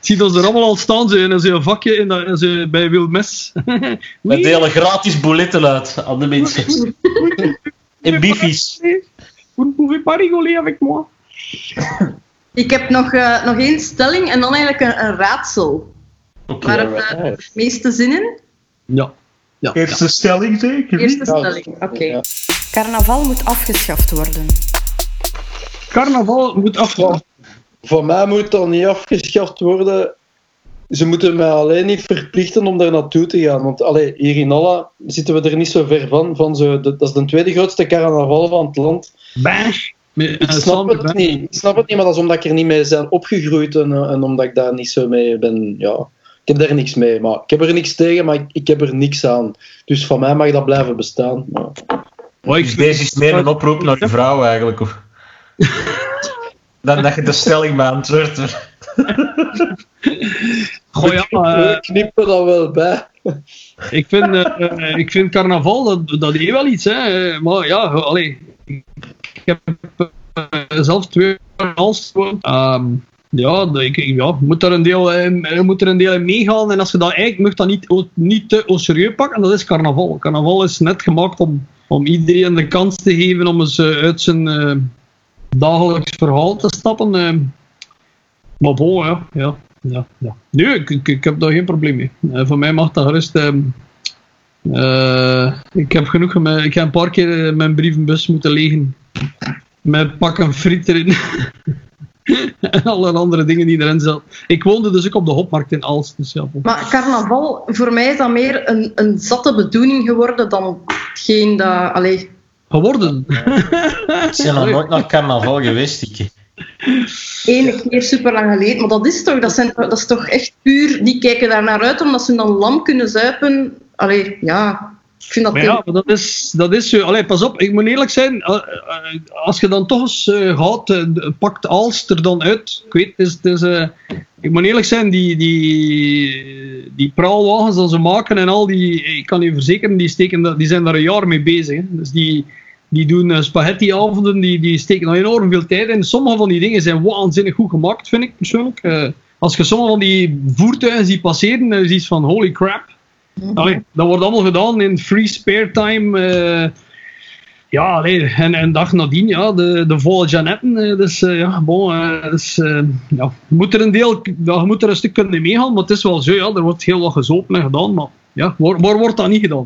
Ziet ons er allemaal al staan, ze in zo'n vakje in dat, ze bij Wilmes. We delen gratis bouletten uit aan de mensen. In bifies. Vous ne pouvez pas rigoler avec moi. Ik heb nog, eh, nog één stelling en dan eigenlijk een, een raadsel. Oké. Waar heb je het meeste zin in? Ja. ja. ja. Eerste stelling zeker. Eerste stelling, oké. ja. Carnaval moet afgeschaft worden. Carnaval moet afgaan. Voor mij moet dat niet afgeschaft worden. Ze moeten mij alleen niet verplichten om daar naartoe te gaan. Want allee, hier in Alla zitten we er niet zo ver van. van zo, de- dat is de tweede grootste carnaval van het land. Bash. Ik eh, snap het niet. Ik snap het niet, maar dat is omdat ik er niet mee ben opgegroeid en, eh, en omdat ik daar niet zo mee ben. Ja, heb daar niks mee. Maar ik heb er niks tegen, maar ik, ik heb er niks aan. Dus van mij mag dat blijven bestaan. Maar, Oh, ik Dus deze is meer een oproep naar je vrouw eigenlijk. Of... Dan dat je de stelling beantwoordt. Goh, ja, we eh, knippen dat wel bij. ik, vind, eh, eh, ik vind carnaval, dat, dat heeft wel iets. Hè. Maar ja, allee, ik heb eh, zelf twee jaar als gewoond. Ehm, ja, ik, ja, moet er een deel, eh, je moet er een deel in meegaan. En als je dat eigenlijk mag dat niet, niet te serieus pakken, dat is carnaval. Carnaval is net gemaakt om, om iedereen de kans te geven om eens eh, uit zijn eh, dagelijks verhaal te stappen. eh. maar bon, ja. ja, ja. Nee, ik, ik, heb daar geen probleem mee. Eh, voor mij mag dat gerust. eh, ik heb genoeg. Ik heb een paar keer eh, mijn brievenbus moeten legen. Met pakken friet erin. en alle andere dingen die erin zaten. Ik woonde dus ook op de hopmarkt in Aalst. Dus ja. Maar carnaval, voor mij is dat meer een, een zatte bedoeling geworden dan hetgeen dat... Allee, Geworden. Ik ben nog nooit naar carnaval geweest, ik. ene keer super lang geleden. Maar dat is toch, dat, zijn, dat is toch echt puur... Die kijken daar naar uit omdat ze dan lam kunnen zuipen. Allee, ja... Ik vind dat... Maar ja, maar dat is, dat is zo. Allee, pas op, ik moet eerlijk zijn. eh, eh, Als je dan toch eens eh, gaat, eh, pakt Aalst er dan uit. Ik weet, het is, het is, ik moet eerlijk zijn, die, die, die praalwagens dat ze maken en al die, ik kan je verzekeren, die, steken, die zijn daar een jaar mee bezig. Hè. Dus die, die doen spaghettiavonden, die, die steken daar enorm veel tijd in. Sommige van die dingen zijn waanzinnig goed gemaakt, vind ik persoonlijk. Als je sommige van die voertuigen ziet passeren, dan is iets van holy crap. Allee, dat wordt allemaal gedaan in free spare time. eh, ja, allee, en een dag nadien, ja, de, de volle Janetten. eh, dus eh, ja, bon, dus, ja, moet er een deel, ja, moet er een stuk kunnen meegaan, maar het is wel zo, ja, er wordt heel wat gezopen en gedaan, maar ja, waar, waar wordt dat niet gedaan?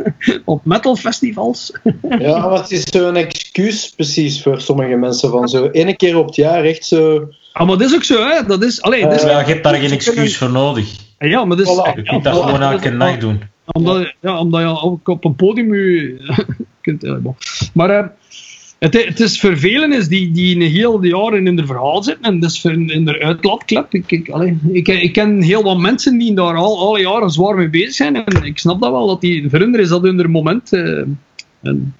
Op metal festivals? Ja, het is zo'n excuus precies voor sommige mensen. Van zo ene keer op het jaar echt zo. Ah, maar dat is ook zo, hè. Dat is, allee, dat is, Ja, je hebt daar geen excuus voor nodig. ja, maar dat is, Voilà. Je kunt dat gewoon elke nacht doen. Omdat, ja, omdat je ook op een podium je kunt... ja, bon. Maar eh, het, het is voor velen is die, die een heel jaar in hun verhaal zitten en dat is voor in, in de uitlaatklep. Ik, ik, allee, ik, ik ken heel wat mensen die daar al alle jaren zwaar mee bezig zijn en ik snap dat wel, dat die, hun is dat hun moment. eh, en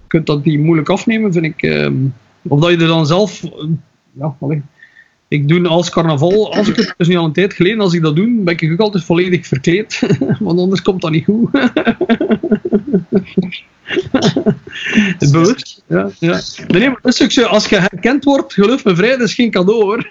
je kunt dat die moeilijk afnemen, vind ik. eh, of dat je er dan zelf... eh, ja, allee, ik doe als carnaval, als ik het dus niet al een tijd geleden, als ik dat doe, ben ik ook altijd volledig verkleed. Want anders komt dat niet goed. Bewust. Ja, ja. Nee, maar dat is ook zo. Als je herkend wordt, geloof me vrij, dat is geen cadeau hoor.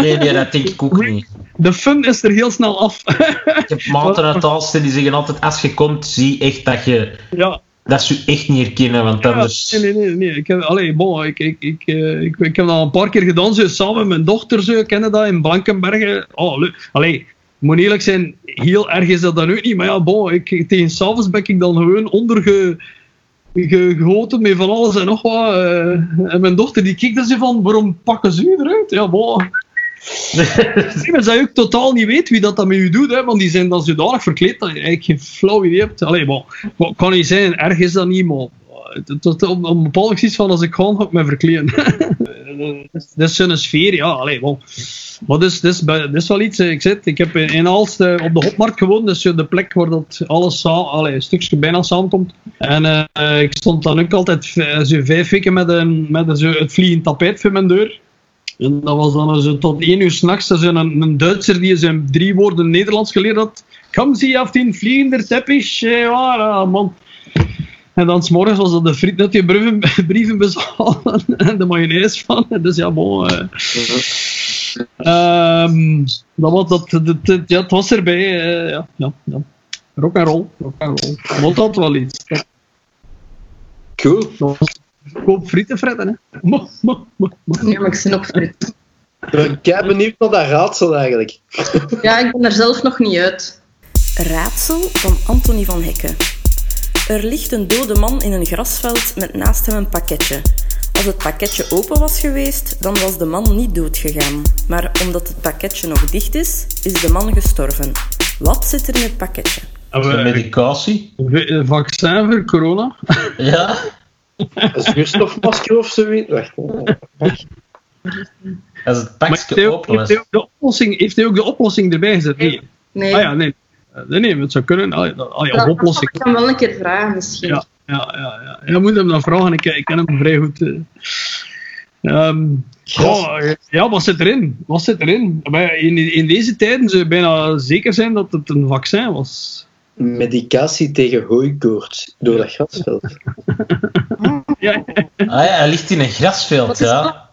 Nee, nee, dat denk ik ook niet. De fun is er heel snel af. Ik heb maten uit Aalsten die zeggen altijd, als je komt, zie echt dat je... ja. Dat ze je echt niet herkennen, want Ja, anders... nee, nee, nee, nee. Ik heb, allee, bon, ik, ik, ik, eh, ik, ik heb dat een paar keer gedaan, zo, samen met mijn dochter, zo, kennen dat, in Blankenbergen. Oh, leuk. Allee, ik moet eerlijk zijn, heel erg is dat dan ook niet, maar ja, bon, ik, tegen s'avonds ben ik dan gewoon onderge ge- gegoten met van alles en nog wat. eh, en mijn dochter die kijkt er zo van, waarom pakken ze u eruit? Ja, bon. Maar dat je ook totaal niet weet wie dat, dat met u doet, hè, want die zijn dan zodanig verkleed dat je eigenlijk geen flauw idee hebt. Allee, bon, wat kan niet zijn, erg is dat niet, maar het- op een iets van als ik ga, ga ik me dat is zo'n sfeer, ja. Allee. Maar dus, dus, dat is wel iets, eh, ik zit, ik heb in, Aalst eh, op de Hopmarkt gewoond, dus de plek waar dat alles allee, een stukje bijna samenkomt. En eh, ik stond dan ook altijd zo vijf weken met, een, met een, zo het vliegend tapijt voor mijn deur. En dat was dan zo tot één uur s'nachts een, een Duitser die zijn drie woorden Nederlands geleerd had. Kom zie af den vliegender teppich, eh, ja, ja, man. En dan s'morgens was dat de friet dat je brieven, brieven bezalen en de mayonaise van. Dus ja, bon. eh. Ehm, dat was, dat, dat, dat- ja, het was erbij. eh, ja, ja, ja. Rock and roll, rock and roll. Want dat wel iets. Dat Cool. was koop frieten fretten, hè. Mo, mo, mo, mo. Ja, maar ik zin op frit. Ik ben benieuwd naar dat raadsel eigenlijk. Ja, ik ben er zelf nog niet uit. Raadsel van Anthony van Hekken. Er ligt een dode man in een grasveld met naast hem een pakketje. Als het pakketje open was geweest, dan was de man niet doodgegaan. Maar omdat het pakketje nog dicht is, is de man gestorven. Wat zit er in het pakketje? Medicatie. Een vaccin voor corona. Ja. Een zuurstofmasker of zoiets. Wacht. Als het pakje heeft hij, ook, open heeft, hij de oplossing, heeft hij ook de oplossing erbij gezet? Nee. Nee, Ah ja, nee. Eh, Nee, nee, het zou kunnen. Ah, ja, oplossing. ik hem wel een keer vragen misschien. Ja, ja, ja, ja. Je moet hem dan vragen, ik, ik ken hem vrij goed. goh, eh, ja, wat zit erin? Wat zit erin? Maar in, in deze tijden zou je bijna zeker zijn dat het een vaccin was. Medicatie tegen hooikoorts door dat grasveld. Ja, Ah ja, hij ligt in een grasveld, ja.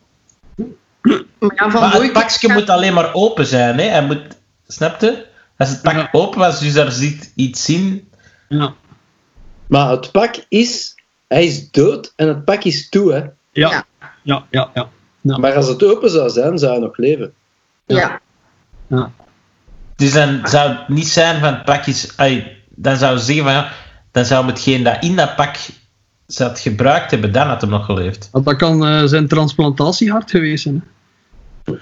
Maar ja, van Maar het pakje moet alleen maar open zijn, hè. Hij moet... Snap je? Als het pak Ja. open was, dus daar zit iets in. ja, Maar het pak is... Hij is dood en het pak is toe, hè. ja, Ja. ja, ja. ja, ja. Maar als het open zou zijn, zou hij nog leven. Ja. ja. Dus dan zou het niet zijn van het pak is... ai, dan zou je zeggen van ja, dan zou hetgeen dat in dat pak zat gebruikt hebben, dan had hem nog geleefd. Want dat kan eh, zijn transplantatiehart geweest zijn. hè.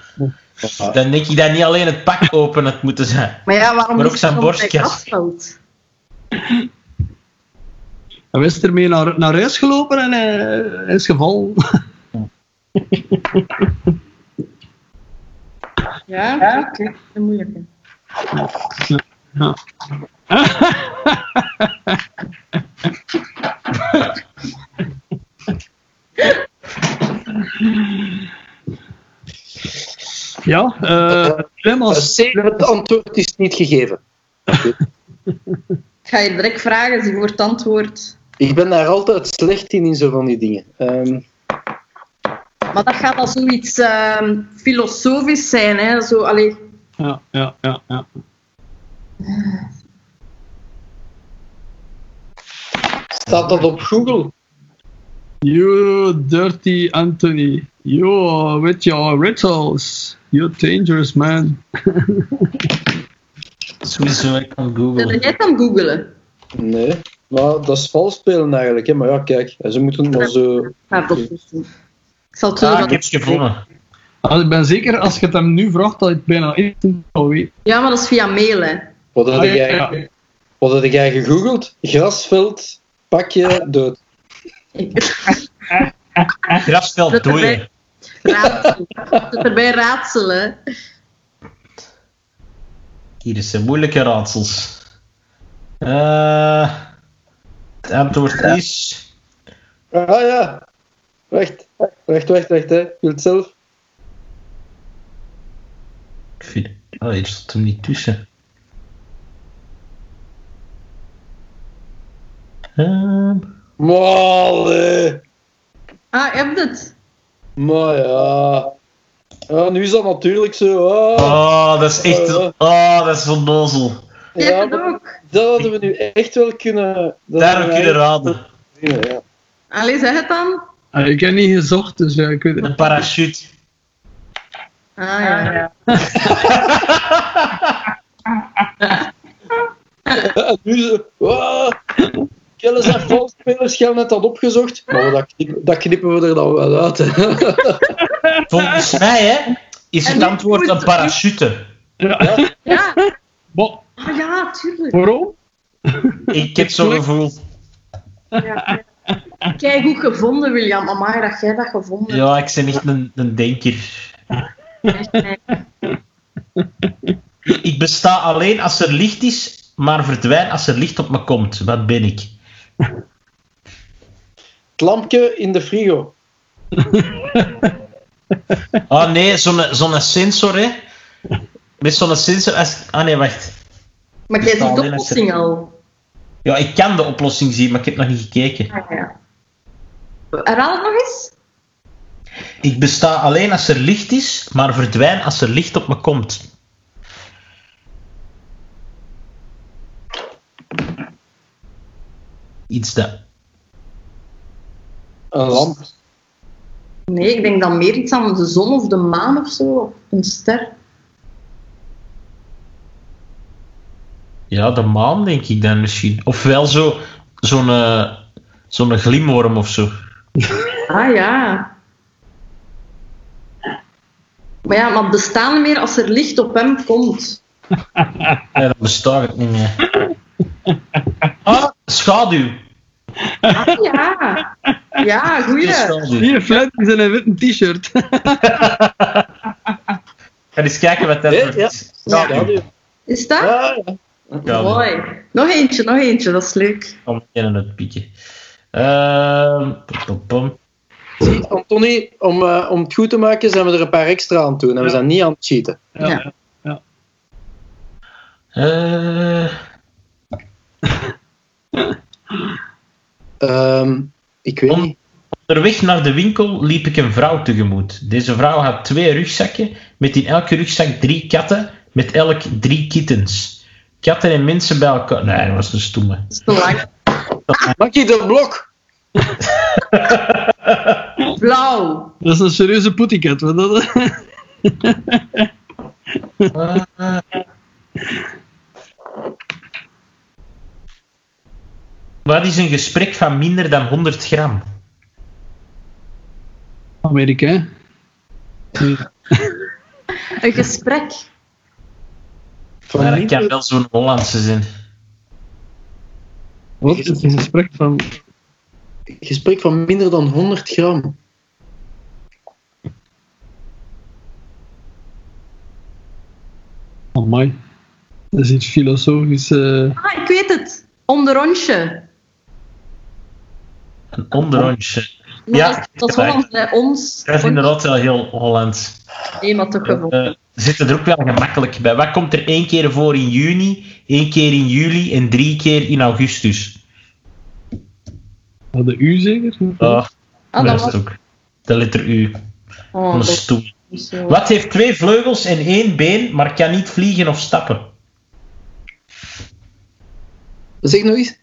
Dan denk ik dat niet alleen het pak open had moeten zijn. Maar ja, waarom Maar ook zijn hij op borstkas. zijn grasveld? Hij is ermee naar, naar huis gelopen en eh, hij is gevallen. Ja, oké. Moeilijk. Ja. C, het antwoord is niet gegeven. Ik ga je direct vragen, voor het antwoord. Ik ben daar altijd slecht in, in zo van die dingen. Ehm, Maar dat gaat al zoiets ehm, filosofisch zijn, hè? Zo, allee, Ja, ja, ja, ja. staat dat op Google? You dirty Anthony. You with your riddles. You're dangerous man. Sowieso, ik kan googlen. jij aan googelen? Nee. Maar dat is vals spelen eigenlijk. Hè. Maar ja, kijk. Ze moeten maar zo... Ja, dat is niet. Ik zal het zo Ah, wat- ik heb het gevonden. Ah, ik ben zeker als je het hem nu vraagt dat je het bijna instant al weet. Ja, maar dat is via mail, hè. Wat had Ah, ja, jij, ja. wat had jij gegoogeld? Grasveld, pakje, dood. Grasveld dooien. Raadsel. Erbij raadselen. Hier is een moeilijke raadsels. Eh, het antwoord is... Ah ja. Wacht. Wacht, wacht, wacht. Hè. Ik wil het zelf. Ik vind... Oh, hier stond hem niet tussen. Ehm, Maar, Ah, je hebt het. maar ja. Ja, nu is dat natuurlijk zo. Ah, Oh, dat is echt... Oh, dat is onnozel. Je ja, dat hadden we nu echt wel kunnen... hadden we kunnen raden. ja. Allee, zeg het dan. Ah, ik heb niet gezocht, dus ja, ik weet het. Een parachute. Ah, ja. En nu zo... Ah, Kellen zijn valspelers, jij net dat opgezocht. Maar dat knippen, dat knippen we er dan wel uit. Hè. Volgens mij, hè, is het antwoord een parachute. Ja. Ja, ah, ja tuurlijk. waarom? Ik heb zo'n gevoel. Ja. Kijk, goed gevonden, William. Amai, dat jij dat gevonden Ja, ik ben echt een, een denker. Ik besta alleen als er licht is, maar verdwijn als er licht op me komt. Wat ben ik? Het lampje in de frigo. Ah nee, zo'n zo'n sensor, hè. Met zo'n sensor... Als... Ah nee, wacht. Maar jij ziet de er- oplossing al. Ja, ik kan de oplossing zien, maar ik heb nog niet gekeken. Ah, ja. Herhaal het nog eens? Ik besta alleen als er licht is, maar verdwijn als er licht op me komt. Iets dat... Een lamp. Nee, ik denk dan meer iets aan de zon of de maan of zo. Of een ster. Ja, de maan denk ik dan misschien. Of wel zo, zo'n zo'n glimworm of zo. Ah ja. Maar ja, maar bestaan niet meer als er licht op hem komt. Ja, dat bestaat het niet meer. Ah, schaduw. Ah ja. Ja, goeie. Hier, Fluit is in een witte t-shirt. Ga eens kijken wat dat Nee, wordt. ja. Schaduw. Is dat? ja. ja. Mooi. Nog eentje, nog eentje. Dat is leuk. Om in het. Ehm, pom, pom, Zie, Anthony, om, eh, om het goed te maken zijn we er een paar extra aan het doen. En we Ja. zijn niet aan het cheaten. Ja. Eh, Ehm, ik weet Om- niet. Onderweg naar de winkel liep ik een vrouw tegemoet. Deze vrouw had twee rugzakken, met in elke rugzak drie katten, met elk drie kittens. Katten en mensen bij elkaar. Nee, dat was een stomme. Dat is te lang. Maak je de blok? Blauw. Dat is een serieuze poetiket. Wat dat? Eh, wat is een gesprek van minder dan 100 gram? Amerika. Een gesprek. Van Maar dat minder- kan wel zo'n Hollandse zijn. Wat is een gesprek van... gesprek van minder dan 100 gram. Amai. Dat is iets filosofisch. eh. Ah, ik weet het. Om de rondje. Een onderrondje. Maar Ja, dat is, dat bij ons. Dat is inderdaad wel heel Hollands. Nee, maar toch. Eh, zitten er ook wel gemakkelijk bij. Wat komt er één keer voor in juni, één keer in juli en drie keer in augustus? Had de U zeker? Ah, Ah, dat was... het ook. De letter U. Oh, dat is stoel. Zo. Wat heeft twee vleugels en één been, maar kan niet vliegen of stappen? Zeg nog eens.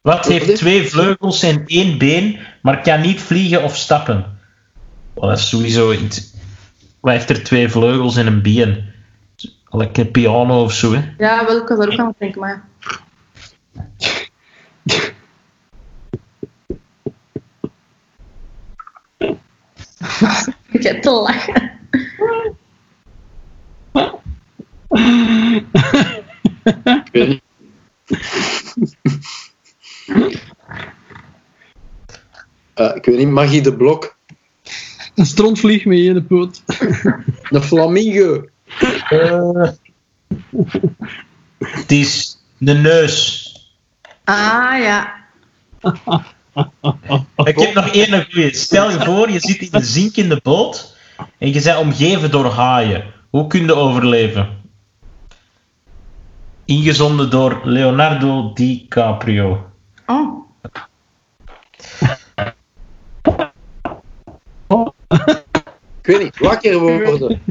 Wat heeft twee vleugels en één been, maar kan niet vliegen of stappen? Dat is sowieso iets. Wat heeft er twee vleugels en een been? Like een piano of zo, hè? Ja, wel, ik was ook aan het denken, maar... ik heb te lachen. Ik weet niet. Eh, ik weet niet, Magie de Blok. Een strontvlieg met je poot. Een flamingo. Eh, het is de neus. Ah, ja. Ik heb nog één goeie. Stel je voor, je zit in een zinkende boot en je bent omgeven door haaien. Hoe kun je overleven? Ingezonden door Leonardo DiCaprio. Oh. Ik weet niet, wakker worden.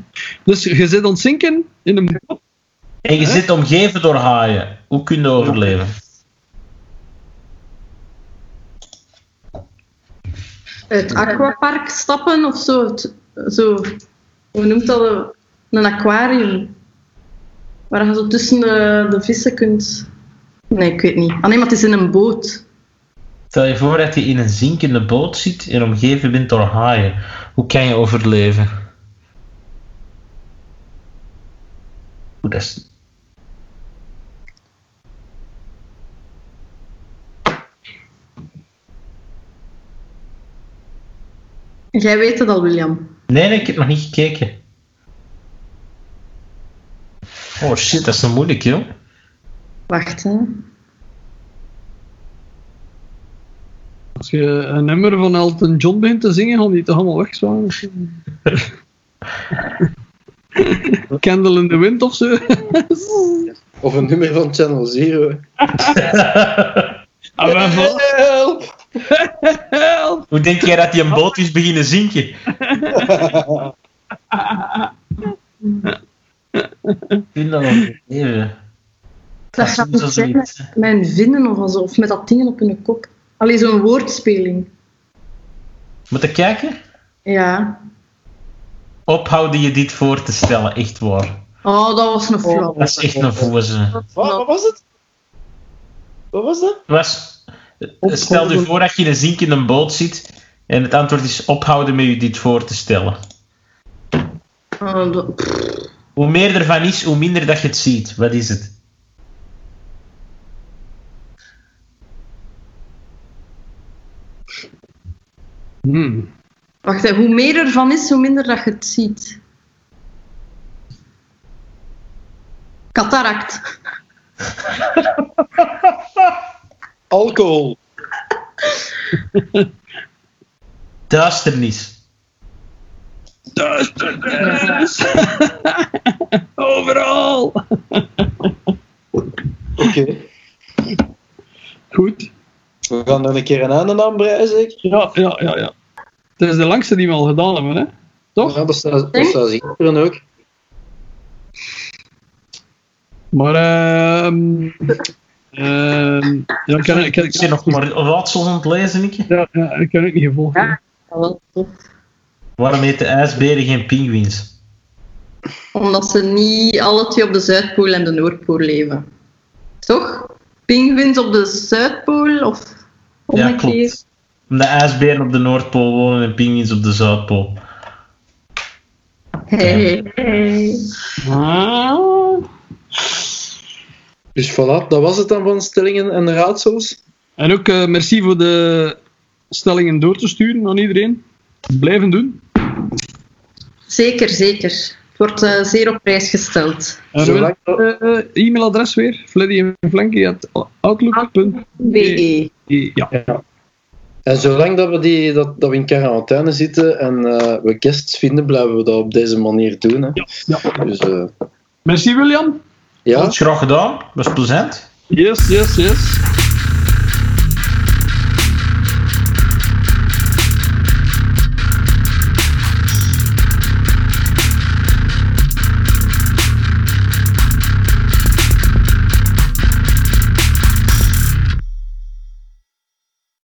Dus je zit ontzinken in een boot. En je zit omgeven door haaien. Hoe kun je overleven? Het aquapark stappen of zo. Het- zo hoe noemt dat? Een aquarium. Waar je zo tussen de, de vissen kunt. Nee, ik weet niet. Ah nee, maar het is in een boot. Stel je voor dat je in een zinkende boot zit en omgeven bent door haaien. Hoe kan je overleven? Oeh, dat is... Jij weet het al, William. Nee, nee, ik heb nog niet gekeken. Oh shit, dat is zo moeilijk, joh. Wacht, hè. Als je een nummer van Elton John begint te zingen, gaan die toch allemaal wegzwaan? Candle in the Wind of zo? Of een nummer van Channel Zero. Ah, Help! Help! Hoe denk jij dat die een boot is beginnen zinken? Ik vind dat wel even. Dat gaat niet zijn met mijn vinnen of zo, of met dat dingen op hun kop. Allee, zo'n woordspeling. Moet ik kijken? Ja. Ophouden je dit voor te stellen, echt waar. Oh, dat was een flauw. Dat is echt een voze. Wat, wat was het? Wat was dat? Was, stel je voor dat je in een zinkende boot zit en het antwoord is ophouden met je dit voor te stellen. Oh, dat- pff. Hoe meer ervan is, hoe minder dat je het ziet. Wat is het? Hmm. Wacht, hè, hoe meer ervan is, hoe minder dat je het ziet. Cataract. Alcohol. Duisternis. Duisternis! Overal! Oké. Goed. We gaan er een keer een einde aan breien, zeker? Ja, ja, ja, ja. Het is de langste die we al gedaan hebben, hè? Toch? Ja, dat staat dat staat zeker ook. Maar, ehm ehm ja, ik kan, ik, kan, Ik nog maar raadsels aan het lezen, ik. ja, ja, ik kan het niet gevolgd. Ja. wel tof. Waarom eten ijsberen geen pinguïns? Omdat ze niet alle twee op de Zuidpool en de Noordpool leven. Toch? Pinguïns op de Zuidpool of Ja, omgekeerd? klopt. Omdat ijsberen op de Noordpool wonen en pinguïns op de Zuidpool. Hey, hey. Ah. Dus voilà, dat was het dan van stellingen en raadsels. En ook eh, merci voor de stellingen door te sturen aan iedereen. Blijven doen. Zeker, zeker. Het wordt eh, zeer op prijs gesteld. En Zolang uh, uh, e-mailadres weer, fleddy.flanky.outlook.be BE. Ja. En zolang dat we, die, dat, dat we in quarantaine zitten en eh, we guests vinden, blijven we dat op deze manier doen. Hè. ja. Dus eh, Merci William. ja, Graag gedaan, was plezant. Yes, yes, yes.